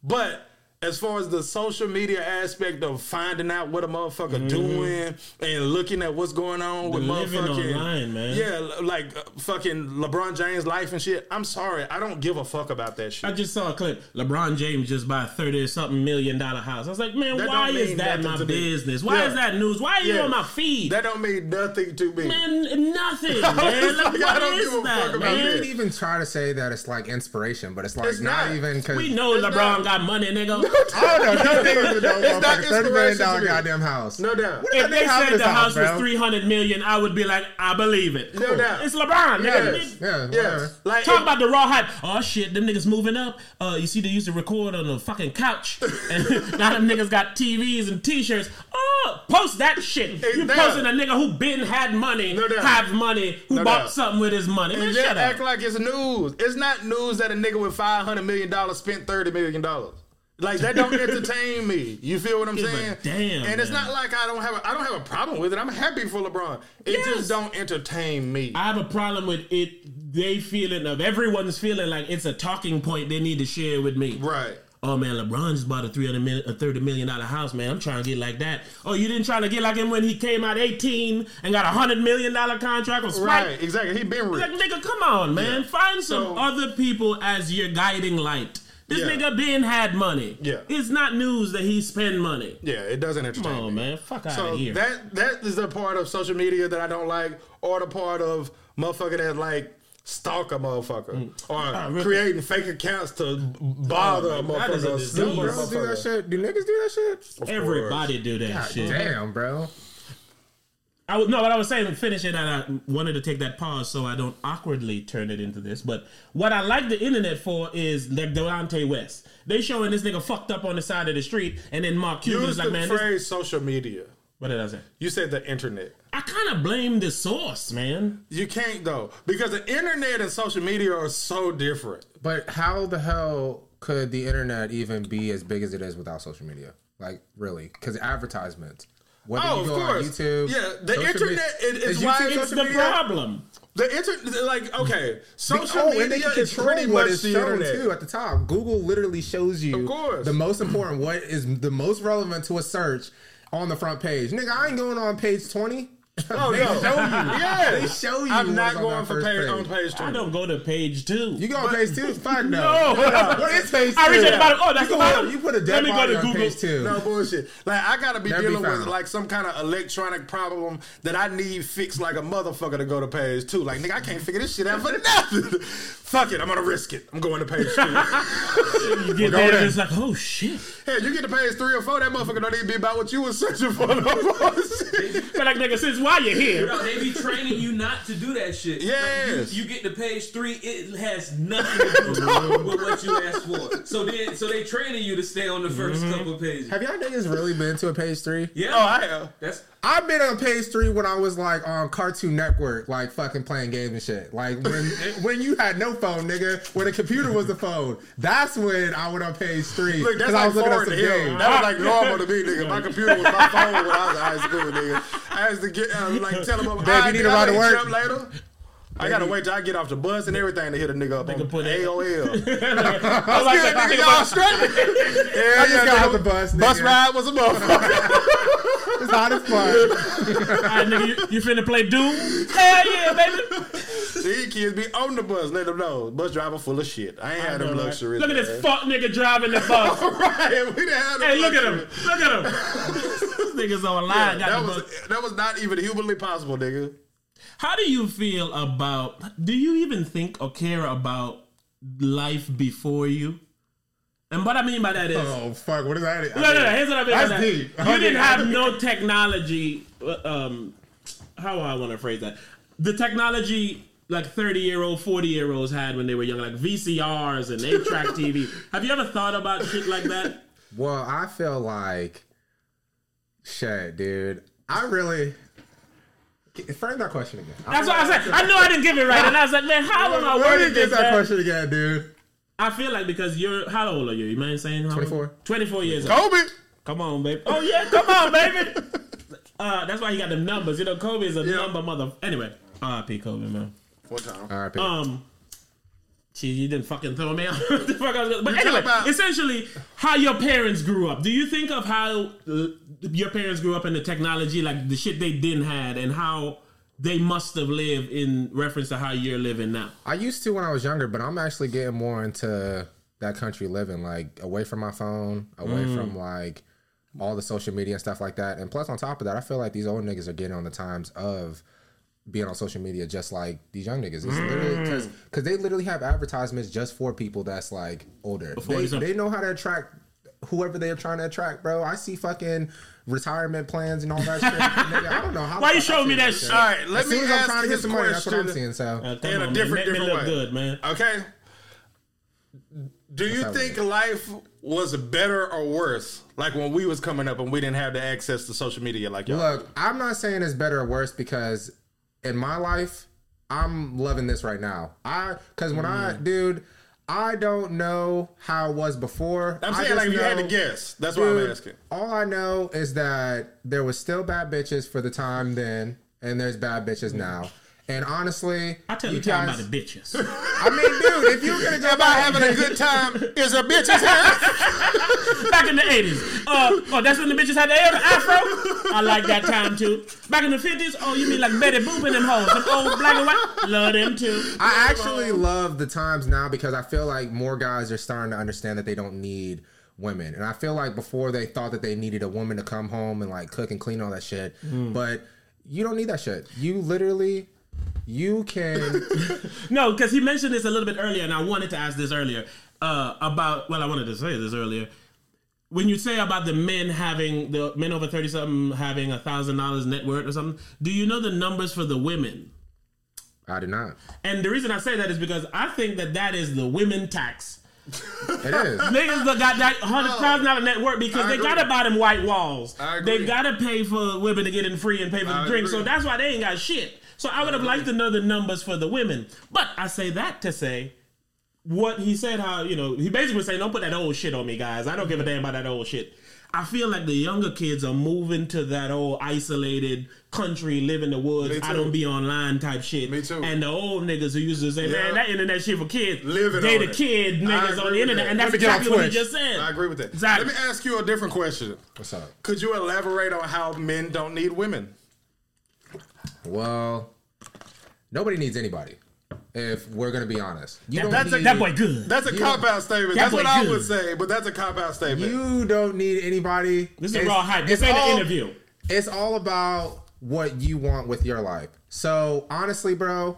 [SPEAKER 2] But as far as the social media aspect of finding out what a motherfucker doing and looking at what's going on with
[SPEAKER 3] living
[SPEAKER 2] motherfucking
[SPEAKER 3] online, man.
[SPEAKER 2] yeah, like uh, fucking LeBron James life and shit. I'm sorry, I don't give a fuck about that shit.
[SPEAKER 3] I just saw a clip. LeBron James just bought a thirty something million dollar house. I was like, man,
[SPEAKER 2] That
[SPEAKER 3] why is that my
[SPEAKER 2] to me.
[SPEAKER 3] business? Why
[SPEAKER 2] Yeah.
[SPEAKER 3] is that news? Why are you
[SPEAKER 2] Yeah.
[SPEAKER 3] on my feed?
[SPEAKER 2] that don't mean nothing to me.
[SPEAKER 3] man, nothing, man.
[SPEAKER 2] was
[SPEAKER 3] Like,
[SPEAKER 2] like, I
[SPEAKER 3] what
[SPEAKER 2] don't
[SPEAKER 3] is
[SPEAKER 2] give a
[SPEAKER 3] that,
[SPEAKER 2] fuck about
[SPEAKER 1] You
[SPEAKER 3] man?
[SPEAKER 2] it.
[SPEAKER 1] could even try to say that it's like inspiration, but it's like
[SPEAKER 2] It's
[SPEAKER 1] not,
[SPEAKER 2] not.
[SPEAKER 1] even because
[SPEAKER 3] We know
[SPEAKER 2] It's
[SPEAKER 3] LeBron
[SPEAKER 2] not-
[SPEAKER 3] got money, nigga.
[SPEAKER 1] Oh no, no niggas with no
[SPEAKER 2] It's not
[SPEAKER 1] motherfucking thirty million dollar
[SPEAKER 2] inspiration
[SPEAKER 1] goddamn house.
[SPEAKER 2] No doubt.
[SPEAKER 1] What
[SPEAKER 3] If they
[SPEAKER 1] nigga have in
[SPEAKER 3] said the house was
[SPEAKER 1] bro?
[SPEAKER 3] three hundred million, I would be like, I believe it.
[SPEAKER 2] No doubt.
[SPEAKER 3] It's LeBron. nigga.
[SPEAKER 2] Yes.
[SPEAKER 1] Yeah,
[SPEAKER 2] Yes. Like
[SPEAKER 3] Talk
[SPEAKER 2] it-
[SPEAKER 3] about the raw hype. Oh shit, them niggas moving up. Uh, you see, they used to record on the fucking couch, and now them niggas got TVs and T-shirts. Oh, post that shit. You
[SPEAKER 2] damn.
[SPEAKER 3] posting a nigga who been had money,
[SPEAKER 2] No
[SPEAKER 3] have money, who
[SPEAKER 2] No
[SPEAKER 3] bought
[SPEAKER 2] doubt.
[SPEAKER 3] something with his money. Man,
[SPEAKER 2] and
[SPEAKER 3] shut
[SPEAKER 2] just act
[SPEAKER 3] up.
[SPEAKER 2] like it's news. It's not news that a nigga with five hundred million dollars spent thirty million dollars. Like that don't entertain me. You feel what I'm
[SPEAKER 3] Give
[SPEAKER 2] saying?
[SPEAKER 3] damn,
[SPEAKER 2] And it's
[SPEAKER 3] man.
[SPEAKER 2] not like I don't have a, I don't have a problem with it. I'm happy for LeBron. It
[SPEAKER 3] Yes.
[SPEAKER 2] just don't entertain me.
[SPEAKER 3] I have a problem with it. They feeling of everyone's feeling like it's a talking point they need to share with me.
[SPEAKER 2] right.
[SPEAKER 3] Oh man, LeBron just bought a three hundred million, a thirty million dollar house. Man, I'm trying to get like that. Oh, you didn't try to get like him when he came out eighteen and got a hundred million dollar contract with Sprite.
[SPEAKER 2] Right. Exactly. He been rich.
[SPEAKER 3] Like nigga, come on, man. Find some
[SPEAKER 2] So-
[SPEAKER 3] other people as your guiding light. This
[SPEAKER 2] Yeah.
[SPEAKER 3] nigga Ben had money.
[SPEAKER 2] Yeah.
[SPEAKER 3] it's not news that he spend money.
[SPEAKER 2] Yeah, it doesn't entertain
[SPEAKER 3] Come on,
[SPEAKER 2] me.
[SPEAKER 3] man. Fuck out
[SPEAKER 2] So
[SPEAKER 3] of here.
[SPEAKER 2] that that is the part of social media that I don't like, or the part of motherfucker that like stalk a motherfucker, or
[SPEAKER 3] Ah, really?
[SPEAKER 2] creating fake accounts to bother
[SPEAKER 3] Oh,
[SPEAKER 2] a
[SPEAKER 3] that is a
[SPEAKER 2] motherfucker. or
[SPEAKER 3] disease.
[SPEAKER 2] snoop a
[SPEAKER 1] Bro, do that shit. Do niggas do that shit?
[SPEAKER 3] Everybody do that
[SPEAKER 1] God
[SPEAKER 3] shit.
[SPEAKER 1] damn, bro.
[SPEAKER 3] I was, no, what I was saying, finish it, and I wanted to take that pause so I don't awkwardly turn it into this. But what I like the internet for is like Delonte West. They showing this nigga fucked up on the side of the street, and then Mark Cuban's
[SPEAKER 2] Use
[SPEAKER 3] like,
[SPEAKER 2] the
[SPEAKER 3] man, this,
[SPEAKER 2] phrase social media.
[SPEAKER 3] what did I say?
[SPEAKER 2] You said the internet.
[SPEAKER 3] I kind of blame the source, man.
[SPEAKER 2] You can't though, because the internet and social media are so different.
[SPEAKER 1] But how the hell could the internet even be as big as it is without social media? Like, really? Because advertisements. Whether
[SPEAKER 2] Oh,
[SPEAKER 1] you
[SPEAKER 2] of course.
[SPEAKER 1] on YouTube.
[SPEAKER 2] Yeah, the internet is- is why
[SPEAKER 3] It's the
[SPEAKER 1] media?
[SPEAKER 3] problem.
[SPEAKER 2] The internet, like, okay, oh, social
[SPEAKER 1] Oh, and they
[SPEAKER 2] media is pretty
[SPEAKER 1] what
[SPEAKER 2] much the
[SPEAKER 1] shown
[SPEAKER 2] internet.
[SPEAKER 1] too at the top. Google literally shows you
[SPEAKER 2] Of course.
[SPEAKER 1] the most important, what is the most relevant to a search on the front page. Nigga, I ain't going on page twenty.
[SPEAKER 2] Oh,
[SPEAKER 1] they
[SPEAKER 2] no.
[SPEAKER 1] show you.
[SPEAKER 2] Yeah,
[SPEAKER 1] They show you.
[SPEAKER 2] I'm not going for page,
[SPEAKER 1] page.
[SPEAKER 2] on page two.
[SPEAKER 3] I don't go to page two.
[SPEAKER 1] You go on page two? Fuck no.
[SPEAKER 3] No.
[SPEAKER 1] What is page two?
[SPEAKER 3] I reached at the bottom. Oh, that's
[SPEAKER 1] you
[SPEAKER 3] the
[SPEAKER 1] put-
[SPEAKER 3] bottom.
[SPEAKER 1] You put a
[SPEAKER 3] Let
[SPEAKER 1] dead
[SPEAKER 3] me go to
[SPEAKER 1] on
[SPEAKER 3] Google.
[SPEAKER 1] page two.
[SPEAKER 2] No bullshit. Like I gotta be
[SPEAKER 1] Never be
[SPEAKER 2] dealing with like some kind of electronic problem that I need fixed like a motherfucker to go to page two. Like nigga, I can't figure this shit out for nothing. Fuck it, I'm gonna risk it. I'm going to page two.
[SPEAKER 3] You get there and it's like, oh shit.
[SPEAKER 2] Hey, you get to page three or four, that motherfucker don't even be about what you was searching for. No bullshit.
[SPEAKER 3] But like nigga, since why you here?
[SPEAKER 5] No, they be training you not to do that shit.
[SPEAKER 2] Yes.
[SPEAKER 5] Like, you, you get to page three, it has nothing to do with what you asked for. So then, so they training you to stay on the 1st
[SPEAKER 2] Mm-hmm.
[SPEAKER 5] couple pages.
[SPEAKER 1] Have y'all niggas really been to a page three?
[SPEAKER 5] Yeah,
[SPEAKER 2] oh, I have.
[SPEAKER 5] that's
[SPEAKER 1] I've been on page three when I was like on Cartoon Network, like fucking playing games and shit. Like when when you had no phone, nigga, when the computer was the phone. That's when I went on page three
[SPEAKER 2] Look, that's
[SPEAKER 1] I was looking at some games.
[SPEAKER 2] That was like normal to me, nigga. My computer was my phone when I was in high school, nigga. I had to get uh, like tell him,
[SPEAKER 1] Babe, you need to ride to work.
[SPEAKER 2] later. I gotta wait till I get off the bus and everything to hit a nigga up on
[SPEAKER 3] put
[SPEAKER 2] AOL.
[SPEAKER 3] I was like,
[SPEAKER 2] Good, nigga, y'all straight?
[SPEAKER 1] I just got off the bus. Nigga.
[SPEAKER 2] Bus ride was a motherfucker.
[SPEAKER 1] It's hot as fuck.
[SPEAKER 3] All right, nigga, you, you finna play Doom? Hell yeah, baby.
[SPEAKER 2] These kids be on the bus, let them know. Bus driver full of shit. I ain't had them luxuries.
[SPEAKER 3] Look at this fuck nigga driving the bus.
[SPEAKER 2] right, we didn't have
[SPEAKER 3] Hey, look at him. Look at him. this nigga's on
[SPEAKER 2] Yeah,
[SPEAKER 3] line. got
[SPEAKER 2] that was
[SPEAKER 3] bus.
[SPEAKER 2] that was not even humanly possible, nigga.
[SPEAKER 3] How do you feel about? Do you even think or care about life before you? And what I mean by that is,
[SPEAKER 1] Oh fuck! What is that?
[SPEAKER 3] no, no, no. Here's what I mean. by
[SPEAKER 1] That's
[SPEAKER 3] that. You
[SPEAKER 1] Okay.
[SPEAKER 3] didn't have no technology. uh, Um, how do I want to phrase that? The technology like 30 year old, 40 year olds had when they were young, like VCRs and 8 track TV. Have you ever thought about shit like that?
[SPEAKER 1] Well, I feel like shit, dude. I really Frame that question again.
[SPEAKER 3] That's what I said. I know I didn't give it right, and I was like, man, how am I
[SPEAKER 1] Where
[SPEAKER 3] wording
[SPEAKER 1] did you
[SPEAKER 3] this?
[SPEAKER 1] get that
[SPEAKER 3] man?
[SPEAKER 1] question again, dude?
[SPEAKER 3] I feel like because you're how old are you? You mind saying how old?
[SPEAKER 1] 24.
[SPEAKER 3] 24 years old.
[SPEAKER 2] Kobe.
[SPEAKER 3] Come on, baby. Oh yeah, come on, baby. Uh, that's why he got them numbers. You know, Kobe is a
[SPEAKER 2] Yeah.
[SPEAKER 3] number mother. Anyway, R.I.P. Kobe, man.
[SPEAKER 2] One time.
[SPEAKER 1] All right,
[SPEAKER 3] Um, she you didn't fucking throw me out. the fuck I was gonna- but
[SPEAKER 2] You
[SPEAKER 3] anyway,
[SPEAKER 2] about-
[SPEAKER 3] essentially, how your parents grew up. Do you think of how uh, your parents grew up in the technology, like the shit they didn't had, and how they must have lived in reference to how you're living now?
[SPEAKER 1] I used to when I was younger, but I'm actually getting more into that country living, like away from my phone, away
[SPEAKER 3] Mm.
[SPEAKER 1] from like all the social media and stuff like that. And plus, on top of that, I feel like these old niggas are getting on the times of being on social media just like these young niggas. It's
[SPEAKER 3] Mm.
[SPEAKER 1] because they literally have advertisements just for people that's like older. They, they know how to attract whoever they're trying to attract, bro. I see fucking retirement plans and all that shit. Nigga, I don't know how.
[SPEAKER 3] Why
[SPEAKER 1] the
[SPEAKER 3] you showing me that
[SPEAKER 1] shit.
[SPEAKER 3] shit?
[SPEAKER 2] All right, let
[SPEAKER 1] As
[SPEAKER 2] me
[SPEAKER 1] soon as I'm
[SPEAKER 2] ask
[SPEAKER 1] trying to get some money, that's what I'm
[SPEAKER 2] question
[SPEAKER 1] seeing. So
[SPEAKER 3] Uh, come
[SPEAKER 2] in
[SPEAKER 3] on,
[SPEAKER 2] a
[SPEAKER 3] man.
[SPEAKER 2] different,
[SPEAKER 3] Make
[SPEAKER 2] different
[SPEAKER 3] look
[SPEAKER 2] way.
[SPEAKER 3] good, man.
[SPEAKER 2] Okay. Do you
[SPEAKER 1] how
[SPEAKER 2] think life was better or worse? Like when we was coming up and we didn't have the access to social media like y'all.
[SPEAKER 1] Look, I'm not saying it's better or worse because in my life, I'm loving this right now. I because when I
[SPEAKER 2] Mm.
[SPEAKER 1] dude, I don't know how it was before.
[SPEAKER 2] I'm saying like if you had to guess. That's what I'm asking.
[SPEAKER 1] All I know is that there was still bad bitches for the time then, and there's bad bitches now. And honestly,
[SPEAKER 3] I tell
[SPEAKER 1] you
[SPEAKER 3] you time
[SPEAKER 1] guys,
[SPEAKER 3] about the bitches.
[SPEAKER 1] I mean, dude, if you're gonna go
[SPEAKER 2] About having a good time is a bitch's house.
[SPEAKER 3] Back in the 80s. Uh, oh, that's when the bitches had the air- afro? I like that time too. Back in the 50s, oh, you mean like Betty Boop and them hoes? Them old black and white? Love them too.
[SPEAKER 1] I actually love the times now because I feel like more guys are starting to understand that they don't need women. And I feel like before they thought that they needed a woman to come home and like cook and clean all that shit. But you don't need that shit. You literally you can
[SPEAKER 3] No, because he mentioned this a little bit earlier, and I wanted to ask this earlier uh, about. Well, I wanted to say this earlier. When you say about the men having the men over thirty something having a thousand dollars net worth or something, do you know the numbers for the women?
[SPEAKER 1] I do not.
[SPEAKER 3] And the reason I say that is because I think that that is the women tax.
[SPEAKER 1] It is.
[SPEAKER 3] Niggas that got that hundred thousand dollar net worth because
[SPEAKER 2] I
[SPEAKER 3] they
[SPEAKER 2] agree.
[SPEAKER 3] gotta buy them white walls.
[SPEAKER 2] I agree.
[SPEAKER 3] They gotta pay for women to get in free and pay for the
[SPEAKER 2] I
[SPEAKER 3] drink. So that's why they ain't got shit. So I would have liked to know the numbers for the women. But I say that to say what he said. How you know he basically was saying, "Don't put that old shit on me, guys. I don't give a damn about that old shit." I feel like the younger kids are moving to that old isolated country, live in the woods. I don't be online type shit.
[SPEAKER 2] Me too.
[SPEAKER 3] And the old niggas who used to say,
[SPEAKER 2] Yeah.
[SPEAKER 3] "Man, that internet shit for kids."
[SPEAKER 2] Living
[SPEAKER 3] they
[SPEAKER 2] on
[SPEAKER 3] the
[SPEAKER 2] it.
[SPEAKER 3] kid niggas on the internet,
[SPEAKER 2] that.
[SPEAKER 3] and that's
[SPEAKER 1] Let me get on
[SPEAKER 3] exactly what he just said.
[SPEAKER 2] I agree with that.
[SPEAKER 3] Exactly.
[SPEAKER 2] Let me ask you a different question.
[SPEAKER 1] What's up?
[SPEAKER 2] Could you elaborate on how men don't need women?
[SPEAKER 1] Well, nobody needs anybody. If we're gonna be honest, you don't
[SPEAKER 3] That's a,
[SPEAKER 1] need,
[SPEAKER 3] that boy good.
[SPEAKER 2] That's a
[SPEAKER 1] You-
[SPEAKER 2] cop out statement.
[SPEAKER 3] That
[SPEAKER 2] That's what
[SPEAKER 3] boy
[SPEAKER 2] I would say, but that's a cop out statement.
[SPEAKER 1] You don't need anybody.
[SPEAKER 3] This is
[SPEAKER 1] It's-
[SPEAKER 3] raw hype. This ain't
[SPEAKER 1] all-
[SPEAKER 3] an interview.
[SPEAKER 1] It's all about what you want with your life. So honestly, bro,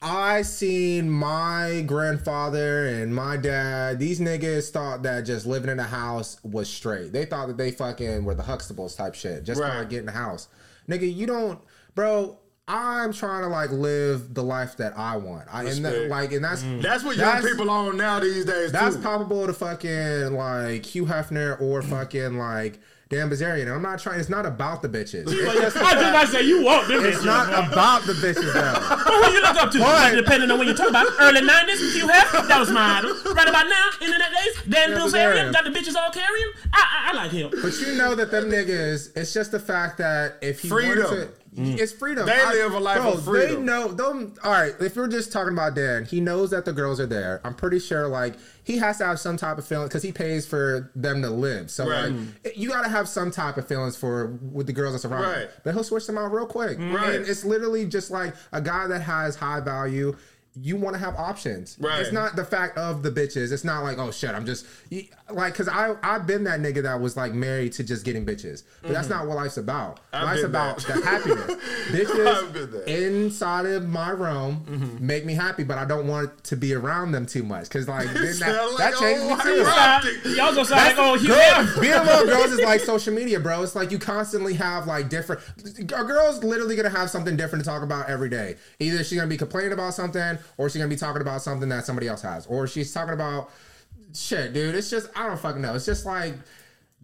[SPEAKER 1] I seen my grandfather and my dad. These niggas thought that just living in a house was straight. They thought that they fucking were the Huxtables type shit. Just
[SPEAKER 2] Right.
[SPEAKER 1] kind of get in the house, nigga. You don't, bro. I'm trying to like live the life that I want. I and that, like, and that's mm.
[SPEAKER 2] That's what young
[SPEAKER 1] That's-
[SPEAKER 2] people on now these days.
[SPEAKER 1] that's
[SPEAKER 2] too.
[SPEAKER 1] palpable to fucking like Hugh Hefner or fucking like Dan Bilzerian. I'm not trying. It's not about the bitches. It's
[SPEAKER 3] I
[SPEAKER 1] just
[SPEAKER 3] about to say you want them
[SPEAKER 1] it's not about the bitches though.
[SPEAKER 3] Who you look up to?
[SPEAKER 1] But-
[SPEAKER 3] Depending on when you talk about early '90s, Hugh Hefner, that was my idol. Right about now, internet days, Dan Bilzerian,
[SPEAKER 1] Bilzerian.
[SPEAKER 3] got the bitches all carrying. I, I, I like him.
[SPEAKER 1] But you know that them niggas. It's just the fact that if he
[SPEAKER 2] Freedom.
[SPEAKER 1] wanted to. Mm. It's freedom.
[SPEAKER 2] They live a life
[SPEAKER 1] bro,
[SPEAKER 2] of freedom.
[SPEAKER 1] They know them. All right, if we're just talking about Dan, he knows that the girls are there. I'm pretty sure, like he has to have some type of feeling because he pays for them to live. So
[SPEAKER 2] Right.
[SPEAKER 1] like, mm. you got to have some type of feelings for with the girls that's around.
[SPEAKER 2] Right.
[SPEAKER 1] him. But he'll switch them out real quick. Mm.
[SPEAKER 2] Right.
[SPEAKER 1] And it's literally just like a guy that has high value. You want to have options.
[SPEAKER 2] Right.
[SPEAKER 1] It's not the fact of the bitches. It's not like, oh shit, I'm just you- like, cause I I've been that nigga that was like married to just getting bitches, but that's not what life's about.
[SPEAKER 2] Mm-hmm. I've
[SPEAKER 1] life's about
[SPEAKER 2] that.
[SPEAKER 1] the happiness. Bitches inside of my realm
[SPEAKER 2] Mm-hmm.
[SPEAKER 1] make me happy, but I don't want to be around them too much, cause like then that,
[SPEAKER 2] Sound
[SPEAKER 1] that
[SPEAKER 2] like
[SPEAKER 1] changes me too.
[SPEAKER 3] Y'all gonna sound like oh Hugh
[SPEAKER 1] Girl, being around girls is like social media, bro. It's like you constantly have like different. A girl's literally gonna have something different to talk about every day. Either she's gonna be complaining about something, or she's gonna be talking about something that somebody else has, or she's talking about shit, dude. It's just I don't fucking know. It's just like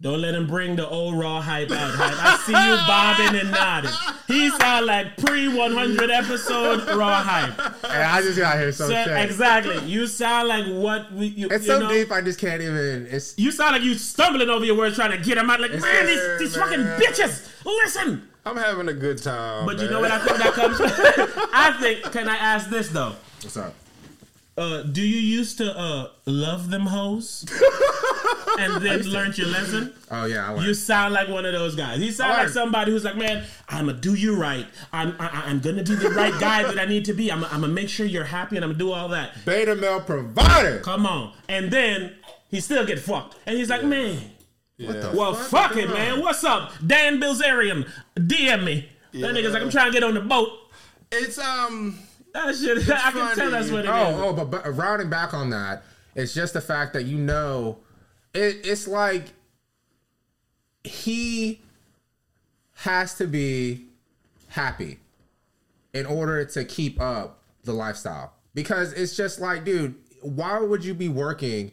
[SPEAKER 3] Don't let him bring the old raw hype out. Hype. I see you bobbing and nodding. He sound like pre 100 episode raw hype.
[SPEAKER 1] And I just got here so
[SPEAKER 3] So, exactly. You sound like what we. You,
[SPEAKER 1] It's
[SPEAKER 3] you
[SPEAKER 1] so
[SPEAKER 3] know,
[SPEAKER 1] deep. I just can't even. It's
[SPEAKER 3] You sound like you stumbling over your words trying to get them out. Like, man, these,
[SPEAKER 2] there,
[SPEAKER 3] these
[SPEAKER 2] man.
[SPEAKER 3] fucking bitches. Listen.
[SPEAKER 2] I'm having a good time.
[SPEAKER 3] But you know what I think that comes? I think, can I ask this though?
[SPEAKER 1] what's up.
[SPEAKER 3] Uh, do you used to uh, love them hoes and then learned your lesson?
[SPEAKER 1] Oh yeah, I
[SPEAKER 3] You sound like one of those guys. You sound like somebody who's like, man, I'm gonna do you right. I'm I, I'm gonna be the right guy that I need to be. I'm, I'm gonna make sure you're happy and I'm gonna do all that.
[SPEAKER 1] Beta male provider.
[SPEAKER 3] Come on, and then he still get fucked, and he's like, man,
[SPEAKER 2] Yeah.
[SPEAKER 3] well, fuck it, man. What's up, Dan Bilzerian? DM me. That nigga's like, I'm trying to get on the boat.
[SPEAKER 2] It's um.
[SPEAKER 3] That shit, I can tell that's what it oh, is.
[SPEAKER 1] Oh, oh, but, but uh, rounding back on that, it's just the fact that you know, it, it's like he has to be happy in order to keep up the lifestyle because it's just like, dude, why would you be working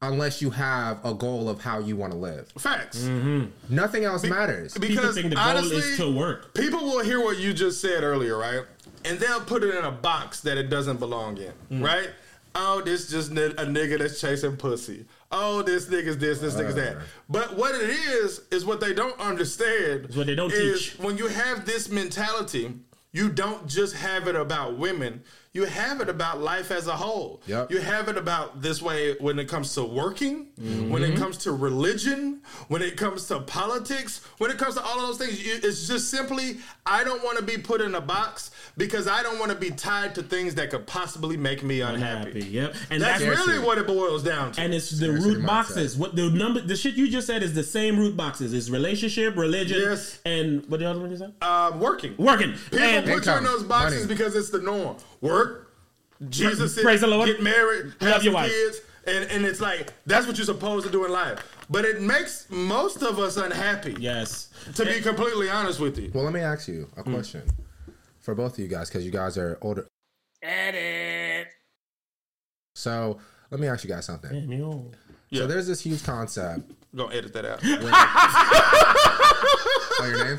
[SPEAKER 1] unless you have a goal of how you want to live?
[SPEAKER 2] Facts. Mm-hmm.
[SPEAKER 1] Nothing else matters.
[SPEAKER 3] People
[SPEAKER 2] Because
[SPEAKER 3] think the goal
[SPEAKER 2] honestly,
[SPEAKER 3] is to work.
[SPEAKER 2] people will hear what you just said earlier, right? And they'll put it in a box that it doesn't belong in,
[SPEAKER 3] Mm.
[SPEAKER 2] right? Oh, this just a nigga that's chasing pussy. Oh, this nigga's this, this nigga's that. But what it is is what they don't understand.
[SPEAKER 3] It's what they don't
[SPEAKER 2] is
[SPEAKER 3] teach.
[SPEAKER 2] When you have this mentality, you don't just have it about women. You have it about life as a whole.
[SPEAKER 1] Yep.
[SPEAKER 2] You have it about this way when it comes to working, when
[SPEAKER 3] Mm-hmm.
[SPEAKER 2] it comes to religion, when it comes to politics, when it comes to all of those things. It's just simply, I don't want to be put in a box because I don't want to be tied to things that could possibly make me unhappy.
[SPEAKER 3] Happy, yep. And
[SPEAKER 2] That's
[SPEAKER 3] that's,
[SPEAKER 2] really what it boils down to.
[SPEAKER 3] and it's the
[SPEAKER 1] Scarcity
[SPEAKER 3] root
[SPEAKER 1] mindset.
[SPEAKER 3] boxes. What the number, the shit you just said is the same root boxes. It's relationship, religion,
[SPEAKER 2] Yes.
[SPEAKER 3] and what the other one you said?
[SPEAKER 2] uh, working.
[SPEAKER 3] Working.
[SPEAKER 2] People
[SPEAKER 3] and
[SPEAKER 2] put you in those boxes
[SPEAKER 1] money.
[SPEAKER 2] because it's the norm. Work, Jesus,
[SPEAKER 3] Praise the Lord.
[SPEAKER 2] get married,
[SPEAKER 3] Love
[SPEAKER 2] have
[SPEAKER 3] your
[SPEAKER 2] some
[SPEAKER 3] wife.
[SPEAKER 2] kids, and, and it's like that's what you're supposed to do in life. But it makes most of us unhappy.
[SPEAKER 3] yes.
[SPEAKER 2] To be completely honest with you.
[SPEAKER 1] Well, let me ask you a question for both of you guys because you guys are older.
[SPEAKER 3] Edit.
[SPEAKER 1] So let me ask you guys something.
[SPEAKER 3] Damn, yo.
[SPEAKER 1] So there's this huge concept.
[SPEAKER 2] Gonna edit that out.
[SPEAKER 1] Oh, your name?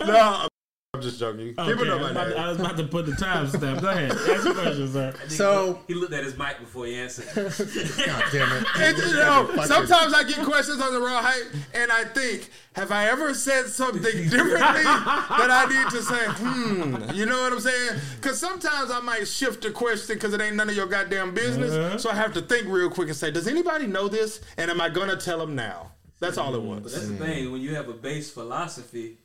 [SPEAKER 2] no, I'm just joking. People
[SPEAKER 3] Okay,
[SPEAKER 2] know
[SPEAKER 3] I, was about to. I was about to put the timestamp. Go ahead. Ask your question, sir.
[SPEAKER 1] So,
[SPEAKER 5] He looked at his mic before he answered.
[SPEAKER 1] God damn it.
[SPEAKER 2] And, you know, sometimes I get questions on the raw hype, and I think, have I ever said something differently that I need to say? Hmm, you know what I'm saying? Because sometimes I might shift the question because it ain't none of your goddamn business. So I have to think real quick and say, does anybody know this? And am I gonna tell them now? That's all it was.
[SPEAKER 5] That's the thing. When you have a base philosophy,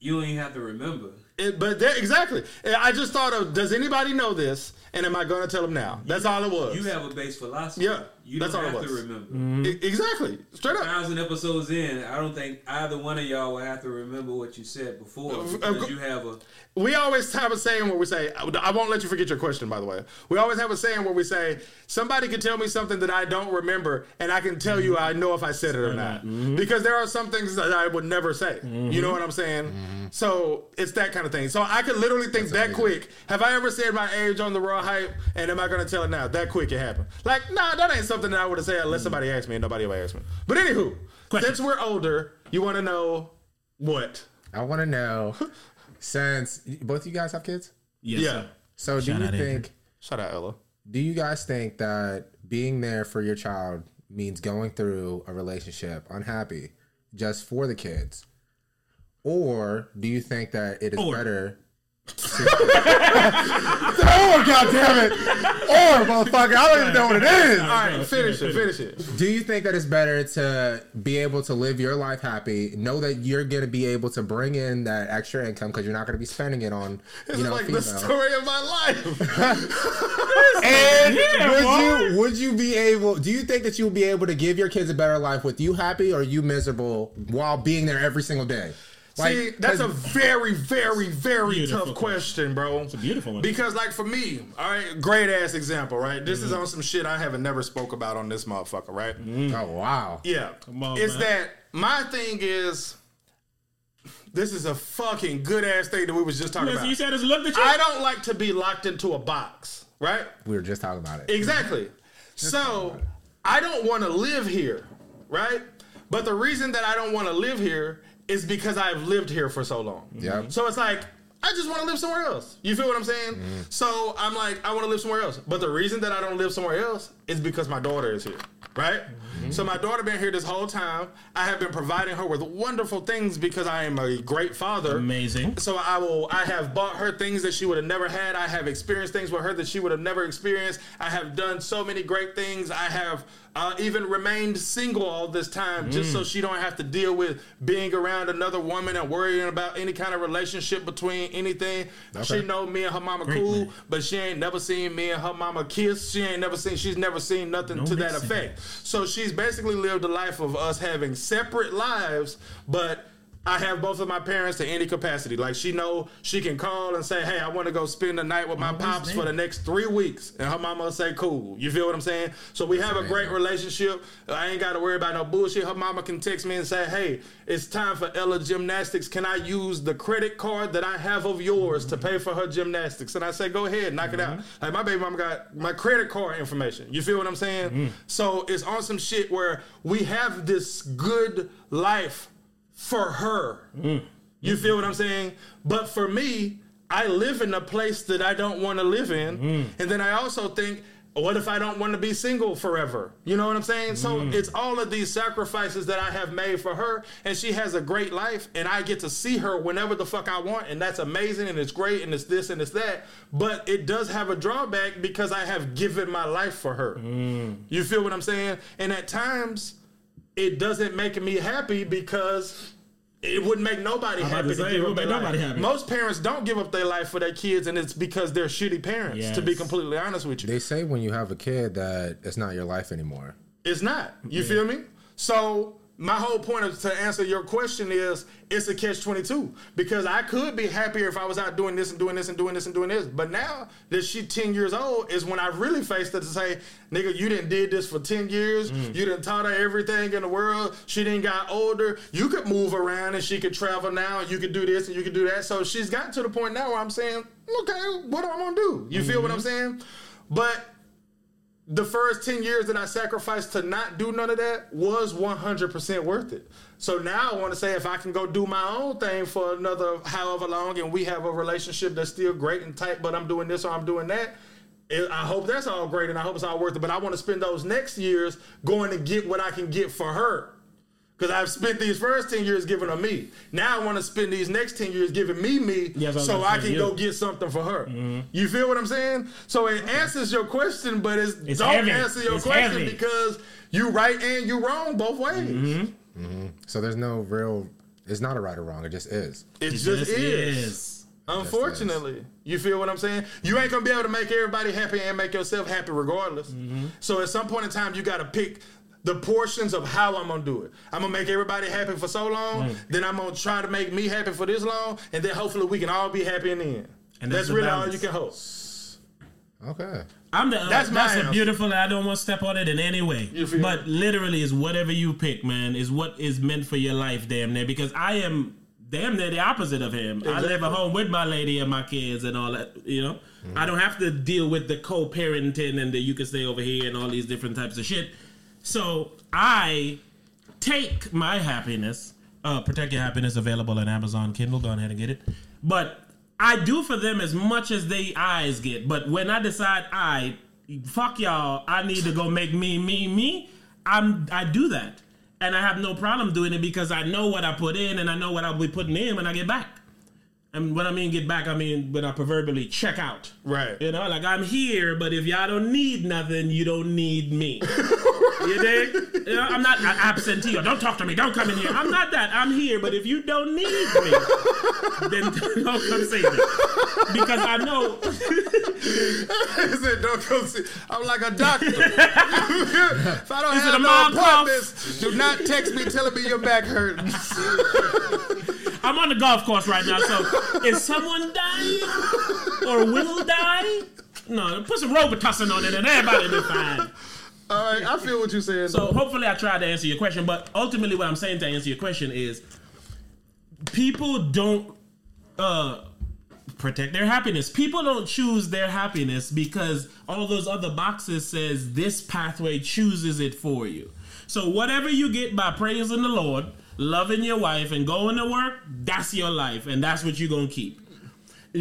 [SPEAKER 5] you ain't have to remember.
[SPEAKER 2] It, but there, exactly, I just thought of, does anybody know this? And am I gonna tell them now? That's all it was.
[SPEAKER 5] You have a base philosophy.
[SPEAKER 2] Yeah,
[SPEAKER 5] You
[SPEAKER 2] that's
[SPEAKER 5] don't
[SPEAKER 2] all it
[SPEAKER 5] have to
[SPEAKER 2] was.
[SPEAKER 5] remember.
[SPEAKER 2] E- exactly, straight up.
[SPEAKER 5] thousand episodes in, I don't think either one of y'all will have to remember what you said before because you have a.
[SPEAKER 2] We always have a saying where we say, I won't let you forget your question, by the way. We always have a saying where we say, somebody can tell me something that I don't remember, and I can tell you I know if I said it or not. Because there are some things that I would never say. You know what I'm saying? So it's that kind of thing. So I could literally think that quick. Have I ever said my age on the raw hype, and am I going to tell it now? That quick it happened. Like, nah, that ain't something that I would have said unless mm. somebody asked me, and nobody ever asked me. But anywho,
[SPEAKER 3] Question.
[SPEAKER 2] since we're older, you want to know what?
[SPEAKER 1] I want to know since both of you guys have kids.
[SPEAKER 3] Yes,
[SPEAKER 2] Yeah.
[SPEAKER 3] sir.
[SPEAKER 1] So do you
[SPEAKER 3] out, Adrian.
[SPEAKER 1] think
[SPEAKER 2] Shout out, Ella.
[SPEAKER 1] do you guys think that being there for your child means going through a relationship unhappy just for the kids? Or do you think that it is
[SPEAKER 3] Or.
[SPEAKER 1] better Oh god damn it! Or motherfucker, I don't even know what it is.
[SPEAKER 2] All right, finish it, finish it.
[SPEAKER 1] Do you think that it's better to be able to live your life happy, know that you're gonna be able to bring in that extra income because you're not gonna be spending it on,
[SPEAKER 2] This
[SPEAKER 1] you
[SPEAKER 2] is
[SPEAKER 1] know,
[SPEAKER 2] like the story of my life.
[SPEAKER 1] And
[SPEAKER 3] Yeah,
[SPEAKER 1] would
[SPEAKER 3] boy.
[SPEAKER 1] you would you be able? Do you think that you would be able to give your kids a better life with you happy or you miserable while being there every single day?
[SPEAKER 2] See, that's a very, very, very tough question, bro. It's
[SPEAKER 3] a beautiful one.
[SPEAKER 2] Because, like, for me, all right, great ass example, right? This is mm-hmm. on some shit I haven't never spoke about on this motherfucker, right? Mm-hmm.
[SPEAKER 1] oh wow.
[SPEAKER 2] Yeah.
[SPEAKER 3] on,
[SPEAKER 2] it's
[SPEAKER 3] man.
[SPEAKER 2] that my thing is, this is a fucking good ass thing that we was just talking
[SPEAKER 3] Yes,
[SPEAKER 2] about.
[SPEAKER 3] you said it's looked at you.
[SPEAKER 2] I don't like to be locked into a box, right?
[SPEAKER 1] We were just talking about it.
[SPEAKER 2] Exactly. Mm-hmm. So I don't want to live here. right? But the reason that I don't want to live here is because I've lived here for so long.
[SPEAKER 1] Yeah.
[SPEAKER 2] So it's like I just want to live somewhere else. You feel what I'm saying?
[SPEAKER 1] Mm-hmm.
[SPEAKER 2] So I'm like, I want to live somewhere else. But the reason that I don't live somewhere else is because my daughter is here, right?
[SPEAKER 1] Mm-hmm.
[SPEAKER 2] So my daughter been here this whole time. I have been providing her with wonderful things because I am a great father.
[SPEAKER 3] Amazing.
[SPEAKER 2] So I will. I have bought her things that she would have never had. I have experienced things with her that she would have never experienced. I have done so many great things. I have uh, even remained single all this time just
[SPEAKER 3] Mm.
[SPEAKER 2] so she don't have to deal with being around another woman and worrying about any kind of relationship between anything. She know me and her mama cool,
[SPEAKER 3] man.
[SPEAKER 2] but she ain't never seen me and her mama kiss. She ain't never seen. She's never seen nothing to that effect. So she's basically lived a life of us having separate lives, but I have both of my parents to any capacity. Like she know she can call and say, "Hey, I want to go spend the night with my
[SPEAKER 3] Always
[SPEAKER 2] pops for the next three weeks," and her mama will say, "Cool." You feel what I'm saying? So we have a great relationship. I ain't got to worry about no bullshit. Her mama can text me and say, "Hey, it's time for Ella Gymnastics. Can I use the credit card that I have of yours to pay for her gymnastics?" And I say, "Go ahead, knock it out." Mm-hmm. Like my baby mama got my credit card information. You feel what I'm saying? Mm-hmm. So it's on some shit where we have this good life for her. Mm. You feel what I'm saying? But for me, I live in a place that I don't want to live in. Mm. And then I also think, what if I don't want to be single forever? You know what I'm saying? So mm. it's all of these sacrifices that I have made for her, and she has a great life, and I get to see her whenever the fuck I want, and that's amazing, and it's great, and it's this and it's that. But it does have a drawback because I have given my life for her. You feel what I'm saying? And at times, it doesn't make me happy because it wouldn't make nobody
[SPEAKER 3] about
[SPEAKER 2] happy
[SPEAKER 3] to
[SPEAKER 2] to,
[SPEAKER 3] say,
[SPEAKER 2] give
[SPEAKER 3] it
[SPEAKER 2] up
[SPEAKER 3] would
[SPEAKER 2] their
[SPEAKER 3] make
[SPEAKER 2] life.
[SPEAKER 3] nobody happy.
[SPEAKER 2] Most parents don't give up their life for their kids, and it's because they're shitty parents. To be completely honest with you,
[SPEAKER 1] They say when you have a kid that it's not your life anymore.
[SPEAKER 2] it's not. You feel me? So my whole point of, to answer your question is it's a catch twenty two because I could be happier if I was out doing this and doing this and doing this and doing this. But now that she ten years old is when I really faced it to say, nigga, you didn't did this for ten years. Mm. You didn't taught her everything in the world. She didn't got older. You could move around and she could travel now. You could do this and you could do that. So she's gotten to the point now where I'm saying, okay, what am I gonna do? You feel what I'm mm-hmm. saying? But the first 10 years that I sacrificed to not do none of that was 100% worth it. So now I want to say if I can go do my own thing for another however long and we have a relationship that's still great and tight, but I'm doing this or I'm doing that, it, I hope that's all great and I hope it's all worth it. But I want to spend those next years going to get what I can get for her. Because I've spent these first 10 years giving her me. Now I want to spend these next 10 years giving me me
[SPEAKER 3] Yeah,
[SPEAKER 2] so
[SPEAKER 3] I'm
[SPEAKER 2] I
[SPEAKER 3] saying,
[SPEAKER 2] can
[SPEAKER 3] yeah.
[SPEAKER 2] go get something for her. You feel what I'm saying? So it answers your question, but it's,
[SPEAKER 3] It's
[SPEAKER 2] don't
[SPEAKER 3] heavy.
[SPEAKER 2] answer your
[SPEAKER 3] It's
[SPEAKER 2] question
[SPEAKER 3] heavy.
[SPEAKER 2] because you right and you wrong both ways.
[SPEAKER 3] Mm-hmm.
[SPEAKER 1] So there's no real. It's not a right or wrong. It just is.
[SPEAKER 2] It
[SPEAKER 3] It
[SPEAKER 2] just
[SPEAKER 3] just
[SPEAKER 2] is.
[SPEAKER 3] is.
[SPEAKER 2] Unfortunately, you feel what I'm saying? You ain't gonna be able to make everybody happy and make yourself happy regardless.
[SPEAKER 3] Mm-hmm.
[SPEAKER 2] So at some point in time, you got to pick the portions of how I'm gonna do it. I'm gonna make everybody happy for so long, then I'm gonna try to make me happy for this long, and then hopefully we can all be happy in the end.
[SPEAKER 3] And
[SPEAKER 2] that's
[SPEAKER 3] that's the
[SPEAKER 2] really all you can hope.
[SPEAKER 1] Okay.
[SPEAKER 3] I'm the
[SPEAKER 2] That's
[SPEAKER 3] that's,
[SPEAKER 2] my
[SPEAKER 3] that's
[SPEAKER 2] answer.
[SPEAKER 3] a beautiful. I don't want to step on it in any way.
[SPEAKER 2] You feel
[SPEAKER 3] But literally, is whatever you pick, man, is what is meant for your life, damn near. Because I am damn near the opposite of him. I live at home with my lady and my kids and all that. You know, I don't have to deal with the co-parenting and the you can stay over here and all these different types of shit. So I take my happiness. Uh, Protect Your Happiness available on Amazon Kindle. Go ahead and get it. But I do for them as much as they eyes get. But when I decide I fuck y'all, I need to go make me me me. I'm I do that, and I have no problem doing it because I know what I put in and I know what I'll be putting in when I get back. And when I mean get back, I mean when I proverbially check out.
[SPEAKER 2] Right.
[SPEAKER 3] You know, like I'm here, but if y'all don't need nothing, you don't need me. you dig? You know, I'm not an absentee or don't talk to me, don't come in here. I'm not that. I'm here, but if you don't need me, then don't come see me. Because I know
[SPEAKER 2] He said, "Don't go see." I'm like a doctor. if I don't
[SPEAKER 3] Is
[SPEAKER 2] have
[SPEAKER 3] a
[SPEAKER 2] no appointments, do not text me telling me your back hurting.
[SPEAKER 3] I'm on the golf course right now, so is someone dying or will die? No, put some Robitussin on it and everybody will be fine.
[SPEAKER 2] All right, I feel what you're saying.
[SPEAKER 3] So hopefully I tried to answer your question, but ultimately what I'm saying to answer your question is people don't uh protect their happiness. People don't choose their happiness because all those other boxes says this pathway chooses it for you. So whatever you get by praising the Lord, loving your wife, and going to work, that's your life, and that's what you're gonna keep.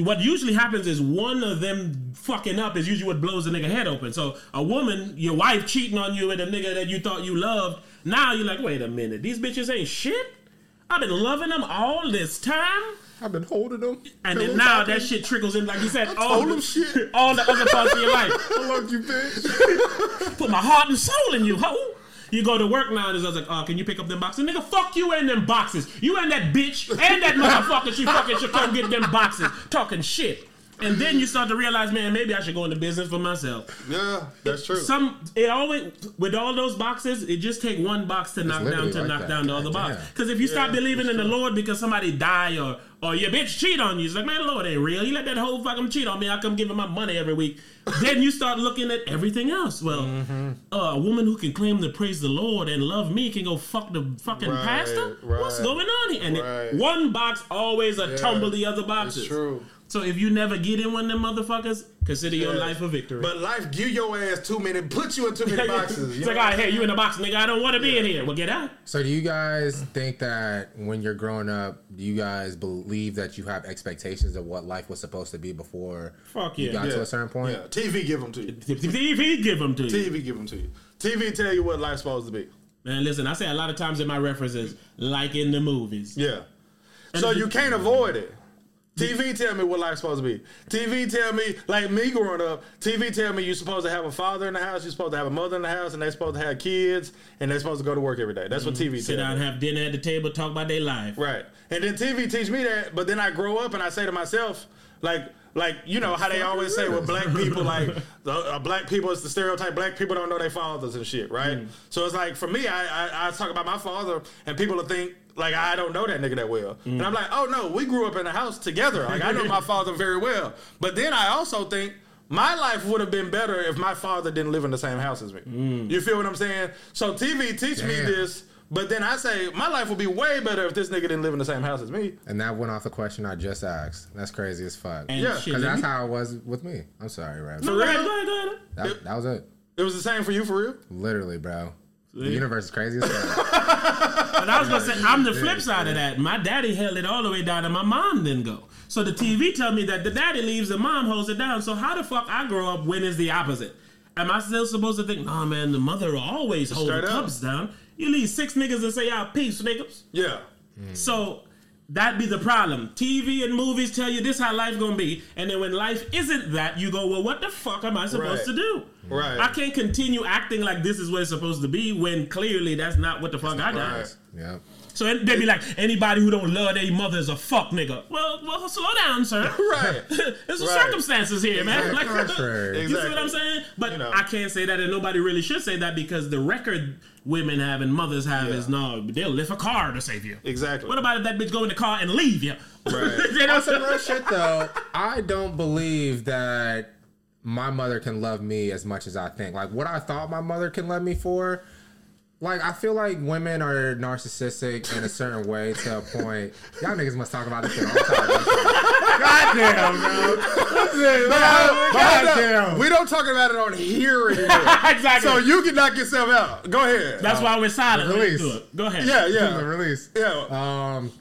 [SPEAKER 3] What usually happens is one of them fucking up is usually what blows the nigga head open. So a woman, your wife cheating on you with a nigga that you thought you loved, now you're like, wait a minute, these bitches ain't shit. I've been loving them all this time.
[SPEAKER 1] I've been holding them.
[SPEAKER 3] And then now that shit trickles in, like you said, all,
[SPEAKER 2] told
[SPEAKER 3] the,
[SPEAKER 2] shit.
[SPEAKER 3] all the other parts of your life.
[SPEAKER 1] I love you, bitch.
[SPEAKER 3] Put my heart and soul in you, ho. You go to work now and it's like, oh, can you pick up them boxes? Nigga, fuck you and them boxes. You and that bitch and that motherfucker she fucking should come get them boxes. Talking shit. And then you start to realize, man, maybe I should go into business for myself.
[SPEAKER 2] Yeah, that's true.
[SPEAKER 3] Some it always with all those boxes, it just take one box to knock down to
[SPEAKER 1] like
[SPEAKER 3] knock
[SPEAKER 1] that.
[SPEAKER 3] down the other
[SPEAKER 1] God
[SPEAKER 3] box. Because if you stop
[SPEAKER 2] Yeah,
[SPEAKER 3] believing in the Lord because somebody die or or your bitch cheat on you, it's like man, the Lord ain't real. He let that whole fucking cheat on me. I come giving my money every week. then you start looking at everything else. Well,
[SPEAKER 2] Mm-hmm.
[SPEAKER 3] uh, a woman who can claim to praise the Lord and love me can go fuck the fucking
[SPEAKER 2] Right,
[SPEAKER 3] pastor. What's going on here? And it- one box always a tumble the other boxes.
[SPEAKER 2] It's true.
[SPEAKER 3] So if you never get in one of them motherfuckers, consider your
[SPEAKER 2] Yeah.
[SPEAKER 3] life a victory.
[SPEAKER 2] But life give your ass too many, put you in too many boxes.
[SPEAKER 3] it's like,
[SPEAKER 2] know?
[SPEAKER 3] all right, hey, you in the box, nigga. I don't want to be in here. Well, get out.
[SPEAKER 1] So do you guys think that when you're growing up, do you guys believe that you have expectations of what life was supposed to be before
[SPEAKER 3] Fuck
[SPEAKER 1] you
[SPEAKER 3] yeah.
[SPEAKER 1] got
[SPEAKER 2] yeah.
[SPEAKER 1] to a certain point?
[SPEAKER 2] Yeah, TV give them to you.
[SPEAKER 3] TV give them to you.
[SPEAKER 2] TV give them to you. TV tell you what life's supposed to be.
[SPEAKER 3] Man, listen, I say a lot of times in my references, like in the movies.
[SPEAKER 2] Yeah. So you can't avoid it. TV tell me what life's supposed to be. TV tell me, like me growing up, TV tell me you're supposed to have a father in the house, you're supposed to have a mother in the house, and they're supposed to have kids, and they're supposed to go to work every day. That's what TV
[SPEAKER 3] Sit down, have dinner at the table, talk about their life.
[SPEAKER 2] Right. And then TV teach me that, but then I grow up and I say to myself, like, like you know how they always say with black people, like the, uh, black people is the stereotype. Black people don't know their fathers and shit, right? So it's like for me, I, I I talk about my father, and people will think like I don't know that nigga that well, and I'm mm. like, oh no, we grew up in a house together. Like I know my father very well. But then I also think. My life would have been better if my father didn't live in the same house as me. Mm. You feel what I'm saying? So TV teach me this, but then I say my life would be way better if this nigga didn't live in the same house as me.
[SPEAKER 1] And that went off the question I just asked. That's crazy as fuck.
[SPEAKER 3] And
[SPEAKER 2] Yeah.
[SPEAKER 1] Because that's how it was with me. I'm sorry, Rev.
[SPEAKER 3] No, go ahead, go ahead, go ahead.
[SPEAKER 1] That, that was it.
[SPEAKER 2] It was the same for you, for real.
[SPEAKER 1] Literally, bro. The universe is crazy as fuck.
[SPEAKER 3] But I was gonna say I'm the flip side of that. My daddy held it all the way down, and my mom didn't go. So the TV tell me that the daddy leaves, the mom holds it down. So how the fuck I grow up when it's the opposite? Am I still supposed to think, nah, man, the mother always hold
[SPEAKER 2] Straight
[SPEAKER 3] the
[SPEAKER 2] up.
[SPEAKER 3] cups down? You leave six niggas and say, "Y'all peace, niggas."
[SPEAKER 2] Yeah.
[SPEAKER 3] So that be the problem. TV and movies tell you this how life gonna be, and then when life isn't that, you go, well, what the fuck am I supposed
[SPEAKER 2] Right.
[SPEAKER 3] to do?
[SPEAKER 2] Right.
[SPEAKER 3] I can't continue acting like this is what it's supposed to be when clearly that's not what the fuck I got.
[SPEAKER 2] Right.
[SPEAKER 1] yeah.
[SPEAKER 3] So they be like, anybody who don't love their mother is a fuck nigga. Well, well, slow down, sir.
[SPEAKER 2] Right.
[SPEAKER 3] There's some
[SPEAKER 2] Right.
[SPEAKER 3] circumstances here, man.
[SPEAKER 1] On the
[SPEAKER 3] Like,
[SPEAKER 1] contrary.
[SPEAKER 3] you see what I'm saying? But
[SPEAKER 2] You know.
[SPEAKER 3] I can't say that, and nobody really should say that because the record women have and mothers have is no, they'll lift a car to save you.
[SPEAKER 2] Exactly.
[SPEAKER 3] What about if that bitch go in the car and leave you?
[SPEAKER 2] Right.
[SPEAKER 3] you know?
[SPEAKER 1] On some real shit though, I don't believe that my mother can love me as much as I think. Like what I thought my mother can love me for. Like I feel like women are narcissistic in a certain way to a point. Y'all niggas must talk about this shit all the time. Goddamn, bro. Goddamn.
[SPEAKER 2] We don't talk about it on here
[SPEAKER 3] exactly.
[SPEAKER 2] so you can knock yourself out. Go ahead.
[SPEAKER 3] That's why we're silent. when
[SPEAKER 1] Release.
[SPEAKER 3] do. Go ahead.
[SPEAKER 2] yeah,
[SPEAKER 1] The
[SPEAKER 2] yeah,
[SPEAKER 1] release.
[SPEAKER 2] yeah.
[SPEAKER 1] Um,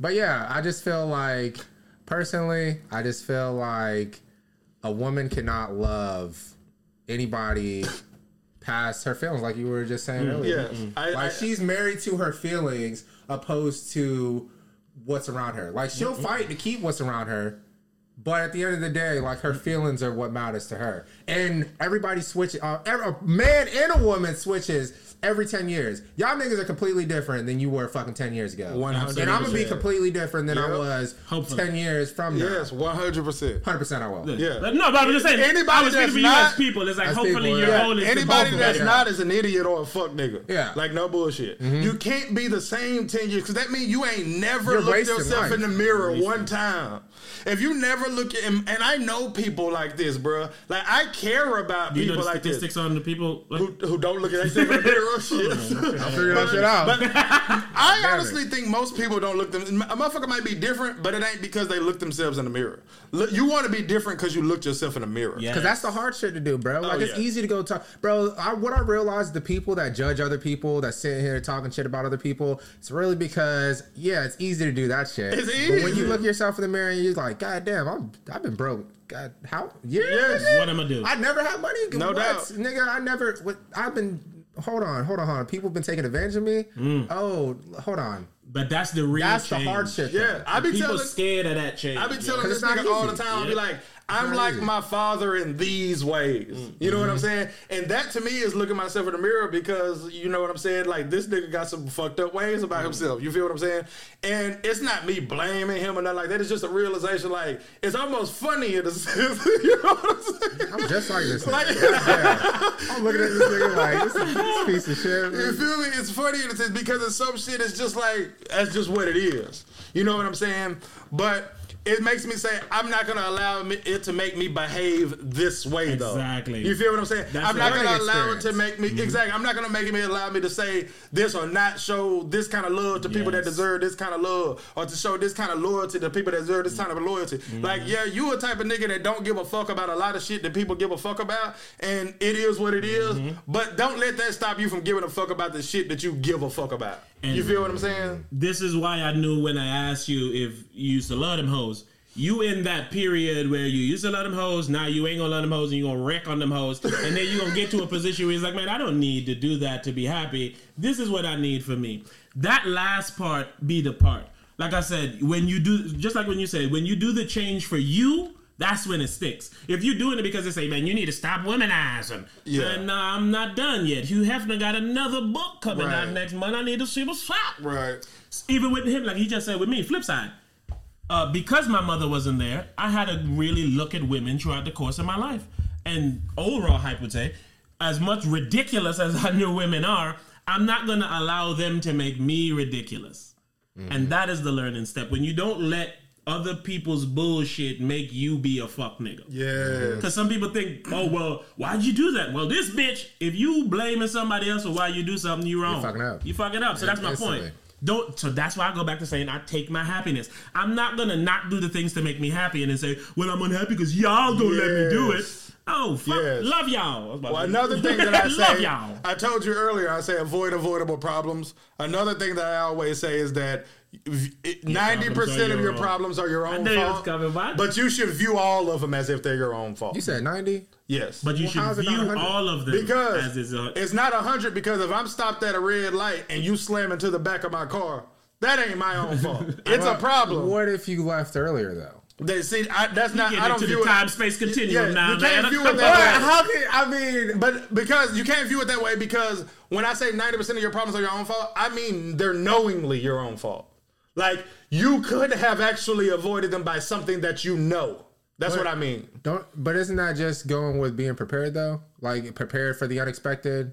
[SPEAKER 1] but yeah, I just feel like personally, I just feel like a woman cannot love anybody past her feelings, like you were just saying earlier.
[SPEAKER 2] yeah. I,
[SPEAKER 1] Like
[SPEAKER 2] I,
[SPEAKER 1] she's married to her feelings opposed to what's around her. Like she'll
[SPEAKER 2] Mm-hmm.
[SPEAKER 1] fight to keep what's around her, but at the end of the day, like her feelings are what matters to her. And everybody switches. Uh, every, a man and a woman switches every ten years. Y'all niggas are completely different than you were fucking ten years ago.
[SPEAKER 2] 100%.
[SPEAKER 1] And I'm gonna be completely different than I was
[SPEAKER 3] Hopefully.
[SPEAKER 1] ten years from now.
[SPEAKER 2] yes, one hundred percent.
[SPEAKER 1] hundred percent I will.
[SPEAKER 2] Yeah.
[SPEAKER 3] But no, but I'm just saying.
[SPEAKER 2] Anybody that's
[SPEAKER 3] speaking you
[SPEAKER 2] not-
[SPEAKER 3] as people. It's like
[SPEAKER 1] As
[SPEAKER 3] hopefully
[SPEAKER 1] people,
[SPEAKER 3] your
[SPEAKER 1] yeah.
[SPEAKER 3] goal is
[SPEAKER 2] Anybody that's
[SPEAKER 3] of
[SPEAKER 2] not is an idiot or a fuck nigga.
[SPEAKER 1] Yeah.
[SPEAKER 2] Like no bullshit. Mm-hmm. You can't be the same ten years because that means you ain't never
[SPEAKER 1] You're
[SPEAKER 2] looked yourself
[SPEAKER 1] life.
[SPEAKER 2] in the mirror one time. If you never look at and, and I know people like this, bruh. Like I care about
[SPEAKER 3] You know
[SPEAKER 2] people
[SPEAKER 3] the
[SPEAKER 2] like this
[SPEAKER 3] statistics on the people. Like,
[SPEAKER 2] who, who don't look at themselves in the mirror. Oh shit.
[SPEAKER 1] I'll figure that shit out.
[SPEAKER 2] But I honestly think most people don't look them. A motherfucker might be different, but it ain't because they look themselves in the mirror. Look, you want to be different because you looked yourself in the mirror.
[SPEAKER 3] Yeah.
[SPEAKER 1] Cause that's the hard shit to do, bro. Oh, like it's
[SPEAKER 2] Oh, yeah.
[SPEAKER 1] easy to go talk, bro. I, what I realized, the people that judge other people, that sit here talking shit about other people, it's really because yeah, it's easy to do that shit.
[SPEAKER 2] It's easy.
[SPEAKER 1] But when you look yourself in the mirror and you're like, God damn, I'm I've been broke. God, how? Yeah,
[SPEAKER 2] Yes.
[SPEAKER 1] nigga.
[SPEAKER 3] What am I do?
[SPEAKER 1] I never had money.
[SPEAKER 2] No
[SPEAKER 1] What?
[SPEAKER 2] doubt.
[SPEAKER 1] nigga. I never. What, I've been. Hold on, hold on, hold on. People been taking advantage of me. Mm. Oh, hold on.
[SPEAKER 3] But that's the real
[SPEAKER 1] That's
[SPEAKER 3] change.
[SPEAKER 1] the hard shit.
[SPEAKER 2] Yeah, I be
[SPEAKER 3] People
[SPEAKER 2] telling.
[SPEAKER 3] scared of that change.
[SPEAKER 2] I be telling this nigga all the time. I be like, I'm
[SPEAKER 1] not
[SPEAKER 2] like my father in these ways. Mm. You know what I'm mm-hmm. saying? And that to me is looking myself in the mirror because you know what I'm saying. Like this nigga got some fucked up ways about mm-hmm. himself. You feel what I'm saying? And it's not me blaming him or nothing like that. It's just a realization. Like it's almost funny in a sense. you know what I'm saying?
[SPEAKER 1] I'm just like this.
[SPEAKER 2] Like-
[SPEAKER 1] Yeah. I'm looking at this nigga like this, this piece of shit.
[SPEAKER 2] You feel me? It's funny in a sense because it's some shit. It's just like that's just what it is. You know what I'm saying? But it makes me say I'm not gonna allow it to make me behave this way though.
[SPEAKER 3] Exactly.
[SPEAKER 2] You feel what I'm saying?
[SPEAKER 3] That's
[SPEAKER 2] I'm not gonna allow it to make me exactly. I'm not gonna make me allow me to say this or not show this kind of love to people that deserve this kind of love or to show this kind of loyalty to people that deserve this kind of loyalty. Like yeah, you a type of nigga that don't give a fuck about a lot of shit that people give a fuck about, and it is what it is. But don't let that stop you from giving a fuck about the shit that you give a fuck about. You feel what I'm saying?
[SPEAKER 3] this is why I knew when I asked you if you used to love them hoes. You in that period where you used to love them hoes, now you ain't gonna love them hoes and you gonna wreck on them hoes. And then you gonna get to a position where it's like, man, I don't need to do that to be happy. This is what I need for me. That last part be the part. Like I said, when you do just like when you said, when you do the change for you, that's when it sticks. If you're doing it because they say, man, you need to stop womanizing.
[SPEAKER 2] Yeah.
[SPEAKER 3] Then uh, I'm not done yet. Hugh Hefner got another book coming
[SPEAKER 2] Right.
[SPEAKER 3] out next month. I need to see what's up
[SPEAKER 2] Right.
[SPEAKER 3] even with him, like he just said with me, flip side. Uh, because my mother wasn't there, I had to really look at women throughout the course of my life. And overall, hype would say, as much ridiculous as I knew women are, I'm not going to allow them to make me ridiculous. And that is the learning step. When you don't let other people's bullshit make you be a fuck nigga.
[SPEAKER 2] Yeah.
[SPEAKER 3] Because some people think, oh, well, why'd you do that? Well, this bitch, if you blaming somebody else for why you do something, you wrong.
[SPEAKER 1] You fucking up.
[SPEAKER 3] You fucking up. So that's my
[SPEAKER 1] Instantly.
[SPEAKER 3] point. Don't. So that's why I go back to saying I take my happiness. I'm not gonna not do the things to make me happy and then say, well, I'm unhappy because y'all don't let me do it.
[SPEAKER 2] Yes.
[SPEAKER 3] Oh, fuck.
[SPEAKER 2] Yes.
[SPEAKER 3] Love y'all. I was about
[SPEAKER 2] Well, another thing that I
[SPEAKER 3] love
[SPEAKER 2] say,
[SPEAKER 3] y'all.
[SPEAKER 2] I told you earlier, I say avoid avoidable problems. Another thing that I always say is that ninety
[SPEAKER 3] problems
[SPEAKER 2] percent
[SPEAKER 3] are
[SPEAKER 2] of
[SPEAKER 3] your
[SPEAKER 2] your
[SPEAKER 3] own.
[SPEAKER 2] problems are your own
[SPEAKER 3] knew
[SPEAKER 2] fault.
[SPEAKER 3] coming, but-
[SPEAKER 2] But you should view all of them as if they're your own fault.
[SPEAKER 1] You said 90.
[SPEAKER 2] yes,
[SPEAKER 3] But you
[SPEAKER 1] Well,
[SPEAKER 3] should view all of them
[SPEAKER 2] because
[SPEAKER 3] as is a,
[SPEAKER 2] it's not hundred. Because if I'm stopped at a red light and you slam into the back of my car, that ain't my own fault. It's a problem.
[SPEAKER 1] What if you left earlier though?
[SPEAKER 2] They see, I, that's not. I don't
[SPEAKER 3] into
[SPEAKER 2] view
[SPEAKER 3] the
[SPEAKER 2] it.
[SPEAKER 3] time space continuum
[SPEAKER 2] Yeah,
[SPEAKER 3] now,
[SPEAKER 2] you can't
[SPEAKER 3] man.
[SPEAKER 2] view it
[SPEAKER 1] But
[SPEAKER 2] that way.
[SPEAKER 1] how can I mean?
[SPEAKER 2] But because you can't view it that way, because when I say ninety percent of your problems are your own fault, I mean they're knowingly your own fault. Like you could have actually avoided them by something that you know. That's what I mean.
[SPEAKER 1] Don't. But isn't that just going with being prepared though? Like prepared for the unexpected.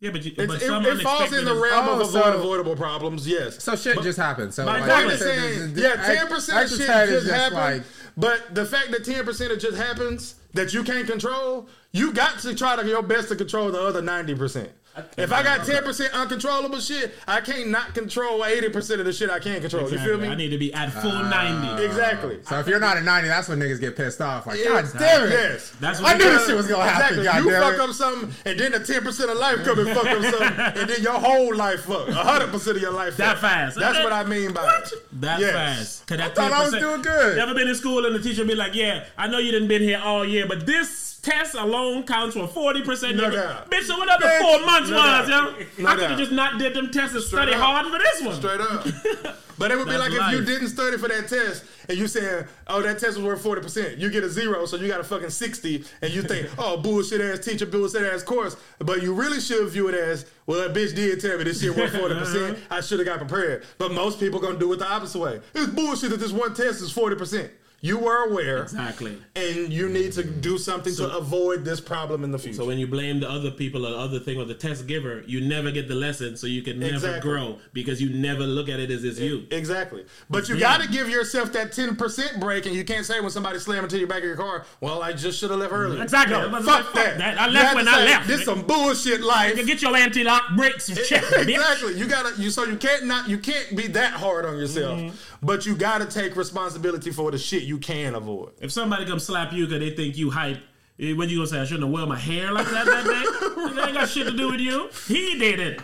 [SPEAKER 3] yeah, but, you, but
[SPEAKER 2] it,
[SPEAKER 3] some
[SPEAKER 2] it falls in the realm
[SPEAKER 1] Oh,
[SPEAKER 2] of
[SPEAKER 1] so-
[SPEAKER 2] avoid avoidable problems. Yes.
[SPEAKER 1] So shit just happened. So
[SPEAKER 3] My
[SPEAKER 1] like,
[SPEAKER 3] point
[SPEAKER 2] I'm
[SPEAKER 3] is
[SPEAKER 2] saying, yeah, ten percent of shit
[SPEAKER 1] exercise
[SPEAKER 2] just happens.
[SPEAKER 1] like
[SPEAKER 2] but the fact that ten percent of just happens that you can't control, you got to try to your best to control the other ninety percent. If I got ten percent uncontrollable shit, I can't not control eighty percent of the shit I can't control. You feel
[SPEAKER 3] me? I need to be at full ah. 90.
[SPEAKER 2] Exactly.
[SPEAKER 1] So if you're not at 90, that's when niggas get pissed off. Like,
[SPEAKER 2] Yeah,
[SPEAKER 1] God damn it.
[SPEAKER 2] Yes.
[SPEAKER 3] That's
[SPEAKER 1] I
[SPEAKER 3] what
[SPEAKER 1] knew
[SPEAKER 3] we-
[SPEAKER 1] this shit was gonna happen.
[SPEAKER 2] Exactly.
[SPEAKER 1] God
[SPEAKER 2] You
[SPEAKER 1] damn
[SPEAKER 2] fuck
[SPEAKER 1] it.
[SPEAKER 2] up something, and then the ten percent of life come and fuck up something, and then your whole life fuck. hundred percent of your life.
[SPEAKER 3] That
[SPEAKER 2] fuck.
[SPEAKER 3] fast.
[SPEAKER 2] That's what I mean by it.
[SPEAKER 3] That
[SPEAKER 2] Yes.
[SPEAKER 3] fast. Cause that
[SPEAKER 1] thought I was doing good.
[SPEAKER 3] Never been in school and the teacher be like, "Yeah, I know you didn't been here all year, but this test alone counts for forty percent."
[SPEAKER 2] No doubt.
[SPEAKER 3] Bitch, so whatever
[SPEAKER 1] Bitch,
[SPEAKER 3] four months
[SPEAKER 2] no
[SPEAKER 3] was,
[SPEAKER 2] doubt.
[SPEAKER 3] yo,
[SPEAKER 2] No
[SPEAKER 3] I could have just not did them tests and study
[SPEAKER 2] up.
[SPEAKER 3] hard for this one.
[SPEAKER 2] Straight up. But it would be
[SPEAKER 3] That's
[SPEAKER 2] like if you didn't study for that test and you said, oh, that test was worth 40%. You get a zero, so you got a fucking 60, and you think, oh, bullshit ass teacher, bullshit ass course. But you really should view it as, well, that bitch did tell me this shit worth 40%. Uh-huh. I should have got prepared. But most people gonna do it the opposite way. It's bullshit that this one test is 40%. You were aware,
[SPEAKER 3] Exactly.
[SPEAKER 2] and you need to do something to avoid this problem in the future.
[SPEAKER 3] So when you blame the other people or the other thing or the test giver, you never get the lesson, so you can never
[SPEAKER 2] Exactly.
[SPEAKER 3] grow because you never look at it as it's you.
[SPEAKER 2] Exactly. But you
[SPEAKER 3] Yeah.
[SPEAKER 2] got to give yourself that 10% break, and you can't say when somebody slam into your back of your car, well, I just should have left earlier.
[SPEAKER 3] Exactly.
[SPEAKER 2] No,
[SPEAKER 3] Fuck
[SPEAKER 2] fuck that.
[SPEAKER 3] that. I left when I
[SPEAKER 2] say,
[SPEAKER 3] left.
[SPEAKER 2] This some bullshit life.
[SPEAKER 3] You get your anti-lock brakes checked, bitch.
[SPEAKER 2] exactly. You gotta you so you can't not you can't be that hard on yourself.
[SPEAKER 3] Mm-hmm.
[SPEAKER 2] But you gotta take responsibility for the shit you can avoid.
[SPEAKER 3] If somebody come slap you because they think you hype, eh, when you gonna say? I shouldn't have worn my hair like that that day. That ain't got shit to do with you. He did it.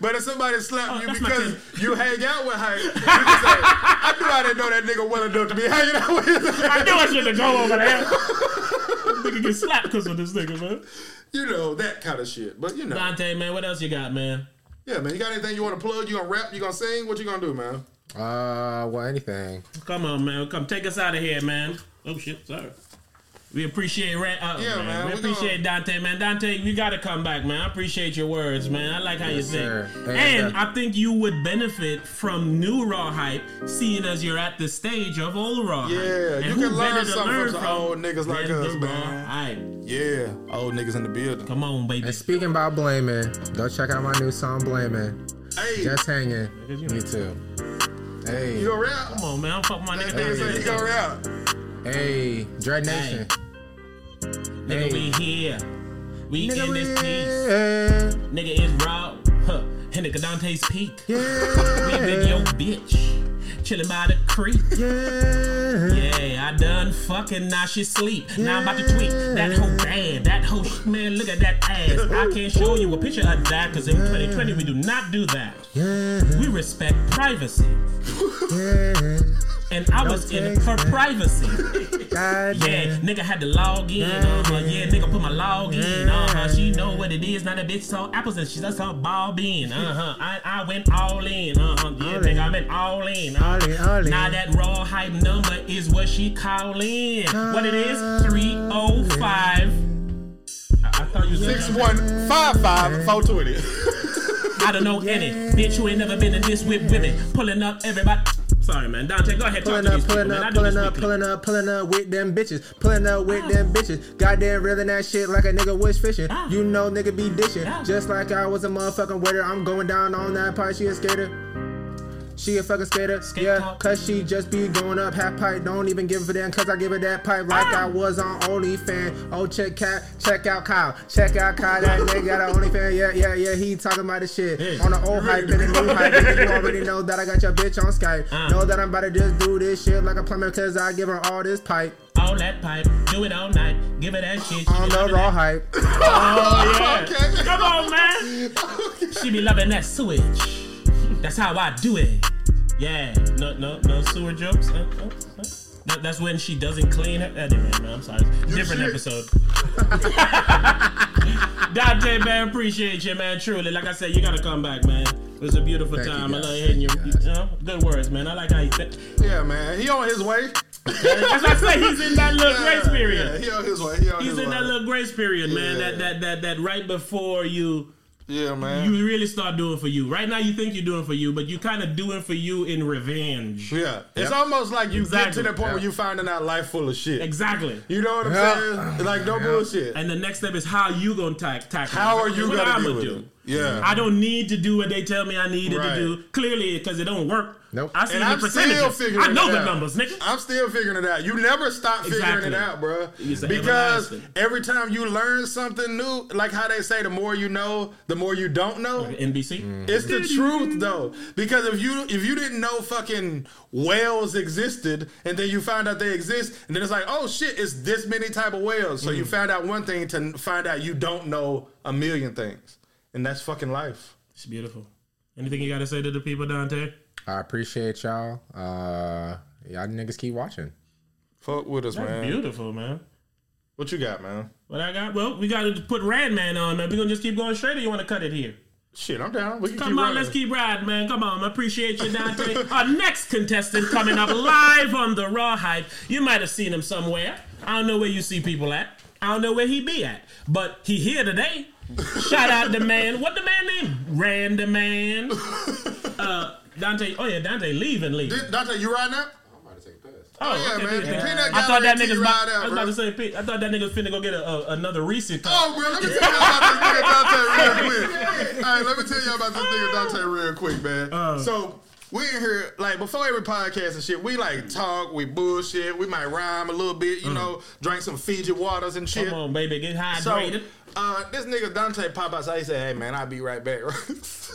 [SPEAKER 2] But if somebody slap you
[SPEAKER 3] Oh, my
[SPEAKER 2] because you hang out with hype, you can say, I knew I didn't know that nigga well enough to be hanging out with him.
[SPEAKER 3] I knew I shouldn't go over there. nigga get slapped because of this nigga, man.
[SPEAKER 2] You know, that kind of shit. But you know.
[SPEAKER 3] Dante, man, what else you got, man?
[SPEAKER 2] Yeah, man. You got anything you want to plug? You gonna rap? You gonna sing? What you gonna do, man?
[SPEAKER 1] Uh, well, anything.
[SPEAKER 3] Come on, man. Come take us out of here, man. Oh shit, sorry. We appreciate Ran- uh,
[SPEAKER 2] Yeah,
[SPEAKER 3] man.
[SPEAKER 2] man,
[SPEAKER 3] We
[SPEAKER 2] we
[SPEAKER 3] appreciate Dante, man. Dante, you gotta come back, man. I appreciate your words, man. I like how you sing.
[SPEAKER 1] sir. And,
[SPEAKER 3] And I think you would benefit from new raw hype, seeing as you're at the stage of old raw hype.
[SPEAKER 2] Yeah,
[SPEAKER 3] And
[SPEAKER 2] you can learn something
[SPEAKER 3] learn
[SPEAKER 2] from some old niggas like
[SPEAKER 3] than
[SPEAKER 2] us, man.
[SPEAKER 3] raw hype?
[SPEAKER 2] Yeah, old niggas in the building.
[SPEAKER 3] Come on, baby.
[SPEAKER 1] And speaking about blaming, go check out my new song "Blaming."
[SPEAKER 2] Hey,
[SPEAKER 1] Just hanging.
[SPEAKER 3] You know-
[SPEAKER 1] Me too. Hey,
[SPEAKER 2] you gonna rap?
[SPEAKER 3] Come on, man. I'm fucking my nigga
[SPEAKER 2] Nigga
[SPEAKER 3] down
[SPEAKER 2] gonna rap.
[SPEAKER 1] hey, Dread Nation.
[SPEAKER 3] Nigga,
[SPEAKER 1] Hey.
[SPEAKER 3] we here. We
[SPEAKER 1] Nigga,
[SPEAKER 3] in this piece. Nigga is raw. Huh. And nigga Dante's peak. We
[SPEAKER 1] yeah,
[SPEAKER 3] big yo bitch. Chillin' by the creek.
[SPEAKER 1] yeah.
[SPEAKER 3] Yeah, I done fucking, now she sleep. Now I'm about to tweet. That whole bad, that whole sh- man, look at that ass. I can't show you a picture of that because in 2020 we do not do that.
[SPEAKER 1] Yeah,
[SPEAKER 3] We respect privacy.
[SPEAKER 1] yeah,
[SPEAKER 3] And I was in
[SPEAKER 1] take
[SPEAKER 3] for privacy.
[SPEAKER 1] God
[SPEAKER 3] Yeah,
[SPEAKER 1] damn.
[SPEAKER 3] nigga had to log in. Uh huh. Yeah, nigga put my log in. Uh huh. She know what it is. Now that bitch saw apples and she just saw ball bean. Uh huh. I, I went all in. Uh huh. Yeah,
[SPEAKER 1] All
[SPEAKER 3] nigga,
[SPEAKER 1] in.
[SPEAKER 3] I went all in.
[SPEAKER 1] All in, all in.
[SPEAKER 3] Now that raw hype number is what she call in. What it is? 305. I, I thought you was
[SPEAKER 2] Six
[SPEAKER 3] gonna-
[SPEAKER 2] one five five four twenty.
[SPEAKER 3] I don't know any bitch who ain't never been in this with women. Pulling up everybody. Sorry, man. Dante, go ahead.
[SPEAKER 1] Pulling up,
[SPEAKER 3] people,
[SPEAKER 1] pulling
[SPEAKER 3] man.
[SPEAKER 1] Up, pulling up, pulling up, pulling up with them bitches. Pulling up with them bitches. Goddamn reeling that shit like a nigga was fishing.
[SPEAKER 3] Ah.
[SPEAKER 1] You know nigga be dishing. Just like I was a motherfucking waiter. I'm going down on that part. She a skater. She a fucking skater,
[SPEAKER 3] Skate
[SPEAKER 1] yeah, cause she just be going up half pipe. Don't even give a damn, cause I give her that pipe like
[SPEAKER 3] Ah.
[SPEAKER 1] I was on OnlyFans. Oh, check cat, check out Kyle, check out Kyle. That nigga got an OnlyFans, yeah, yeah, yeah. He talking about the shit
[SPEAKER 3] Hey.
[SPEAKER 1] on the old hype and the new hype. Nigga, you already know that I got your bitch on Skype.
[SPEAKER 3] Ah.
[SPEAKER 1] Know that I'm about to just do this shit like a plumber, cause I give her all this pipe
[SPEAKER 3] All that pipe. Do it all night. Give her that shit. She
[SPEAKER 1] on the raw
[SPEAKER 3] that.
[SPEAKER 1] hype.
[SPEAKER 3] Oh, yeah.
[SPEAKER 2] Okay.
[SPEAKER 3] Come on, man. She be loving that sewage. That's how I do it. Yeah. No, no, no sewer jokes. Uh, uh, uh. No, that's when she doesn't clean her. Anyway, man, I'm sorry. Different
[SPEAKER 2] shit.
[SPEAKER 3] episode. Dante, man, appreciate you, man. Truly, like I said, you gotta come back, man. It was a beautiful
[SPEAKER 1] Thank
[SPEAKER 3] time. I love hearing you. You know, good words, man. I like how you think.
[SPEAKER 2] Yeah, man. He on his way.
[SPEAKER 3] That's why I say he's in that little grace period.
[SPEAKER 2] Yeah, he on his way. He on
[SPEAKER 3] He's
[SPEAKER 2] his
[SPEAKER 3] in
[SPEAKER 2] way.
[SPEAKER 3] that little grace period, man.
[SPEAKER 2] Yeah.
[SPEAKER 3] That that that that right before you
[SPEAKER 2] yeah, man.
[SPEAKER 3] you really start doing for you. Right now, you think you're doing for you, but you kind of doing for you in revenge.
[SPEAKER 2] yeah, it's almost like you get to the point where
[SPEAKER 1] Yeah.
[SPEAKER 2] you finding out life full of shit.
[SPEAKER 3] Exactly.
[SPEAKER 2] You know what I'm
[SPEAKER 1] Yeah.
[SPEAKER 2] saying? Like no bullshit.
[SPEAKER 3] And the next step is how you gonna tack tackle.
[SPEAKER 2] How are you gonna
[SPEAKER 3] I'ma do?
[SPEAKER 2] It? Yeah.
[SPEAKER 3] I don't need to do what they tell me I needed
[SPEAKER 2] Right.
[SPEAKER 3] to do. Clearly, because it don't work.
[SPEAKER 1] Nope.
[SPEAKER 3] I see
[SPEAKER 2] And
[SPEAKER 3] the
[SPEAKER 2] I'm still
[SPEAKER 3] percentages.
[SPEAKER 2] figuring
[SPEAKER 3] I know
[SPEAKER 2] it
[SPEAKER 3] the
[SPEAKER 2] out.
[SPEAKER 3] numbers, nigga.
[SPEAKER 2] I'm still figuring it out. You never stop figuring
[SPEAKER 3] Exactly.
[SPEAKER 2] it out, bro. Because every time you learn something new, like how they say, the more you know, the more you don't know.
[SPEAKER 3] NBC.
[SPEAKER 2] It's the truth though, because if you if you didn't know fucking whales existed, and then you found out they exist, and then it's like, oh shit, it's this many type of whales. So you
[SPEAKER 3] Mm.
[SPEAKER 2] found out one thing to find out you don't know a million things, and that's fucking life.
[SPEAKER 3] It's beautiful. Anything you got to say to the people, Dante?
[SPEAKER 1] I appreciate y'all. Uh, y'all niggas keep watching.
[SPEAKER 2] Fuck with us,
[SPEAKER 3] That's
[SPEAKER 2] man.
[SPEAKER 3] beautiful, man.
[SPEAKER 2] What you got, man?
[SPEAKER 3] What I got? Well, we got to put Radman on, man. We gonna just keep going straight, or you want to cut it here?
[SPEAKER 2] Shit, I'm down. We can
[SPEAKER 3] Come
[SPEAKER 2] keep
[SPEAKER 3] on,
[SPEAKER 2] running.
[SPEAKER 3] let's keep riding, man. Come on, I appreciate you, Dante. Our next contestant coming up live on the Raw Hype. You might have seen him somewhere. I don't know where you see people at. I don't know where he be at, but he here today. Shout out the man. What the man name? Random man. Uh, Dante. Oh yeah, Dante leaving, leaving.
[SPEAKER 2] Did- Dante, you right now?
[SPEAKER 1] I'm about to take a.
[SPEAKER 3] Oh,
[SPEAKER 2] yeah,
[SPEAKER 3] okay,
[SPEAKER 2] man.
[SPEAKER 3] good.
[SPEAKER 2] The peanut
[SPEAKER 3] I thought that
[SPEAKER 2] gallery
[SPEAKER 3] nigga's about,
[SPEAKER 2] ride
[SPEAKER 3] I was about to say, I thought that nigga's finna go get a, a, another Reese's.
[SPEAKER 2] Oh, bro, let me tell you about this nigga Dante real quick. All right, let me tell you about this nigga Dante real quick, man.
[SPEAKER 3] Uh.
[SPEAKER 2] so we in here like before every podcast and shit. We like talk, we bullshit, we might rhyme a little bit, you know, drink some Fiji waters and shit.
[SPEAKER 3] Mm. Come on, baby, get
[SPEAKER 2] So,
[SPEAKER 3] hydrated.
[SPEAKER 2] uh, this nigga Dante pop outside. He said, "Hey man, I'll be right back." this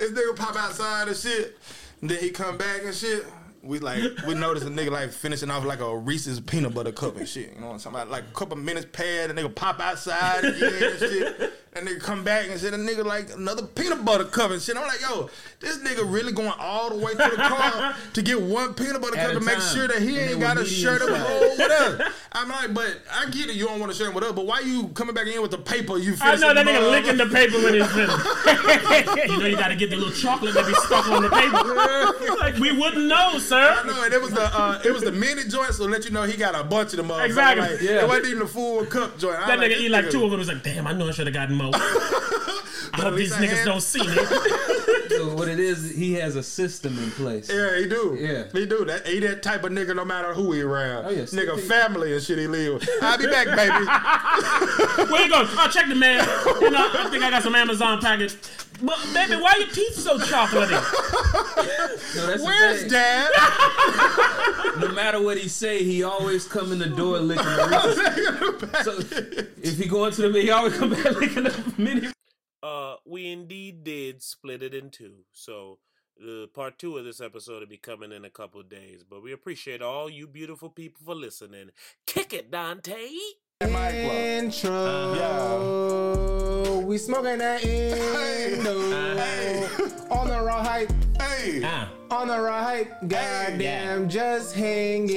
[SPEAKER 2] nigga pop outside and shit. And then he come back and shit. We like we notice a nigga like finishing off like a Reese's peanut butter cup and shit. You know what I'm talking about? Like a couple minutes past, the nigga pop outside again and shit. And they come back and said a nigga like another peanut butter cup and shit. I'm like, yo, this nigga really going all the way to the car to get one peanut butter
[SPEAKER 5] At
[SPEAKER 2] cup to make sure that he
[SPEAKER 5] And
[SPEAKER 2] ain't got a shirt hole with us. I'm like, but I get it. You don't want to share it with us, but why you coming back in with the paper? You
[SPEAKER 3] I know that nigga
[SPEAKER 2] the
[SPEAKER 3] licking the paper with his finger. you know you gotta get the little chocolate that be stuck on the paper. like we wouldn't know, sir.
[SPEAKER 2] I know, and it was the uh, it was the mini joint, so let you know he got a bunch of them. motherfuckers.
[SPEAKER 3] Exactly.
[SPEAKER 2] Like,
[SPEAKER 5] Yeah.
[SPEAKER 2] It wasn't even a full cup joint. I
[SPEAKER 3] That
[SPEAKER 2] like,
[SPEAKER 3] nigga
[SPEAKER 2] this
[SPEAKER 3] eat like
[SPEAKER 2] nigga-
[SPEAKER 3] two of them. He's like, damn, I know I should have gotten more. I hope these niggas
[SPEAKER 2] had-
[SPEAKER 3] don't see me.
[SPEAKER 5] So what it is, he has a system in place.
[SPEAKER 2] Yeah, he do.
[SPEAKER 5] Yeah.
[SPEAKER 2] he do. That he that type of nigga, no matter who he around.
[SPEAKER 5] Oh, yeah,
[SPEAKER 2] nigga,
[SPEAKER 5] stick-
[SPEAKER 2] family and shit he live. with. I'll be back, baby.
[SPEAKER 3] Where you going? Oh, check the mail. You know, I think I got some Amazon package. But baby, why your teeth so chocolatey?
[SPEAKER 5] No, that's
[SPEAKER 2] Where's dad?
[SPEAKER 5] No matter what he say, he always come in the door licking the Reese's. So if he go into the me, he always come back licking the mini.
[SPEAKER 6] Uh, we indeed did split it in two. So the part two of this episode will be coming in a couple of days. But we appreciate all you beautiful people for listening. Kick it, Dante.
[SPEAKER 1] Intro. We smoking that Indo. On the raw hype.
[SPEAKER 2] hey,
[SPEAKER 3] Ah.
[SPEAKER 1] On the raw hype. Goddamn, just hang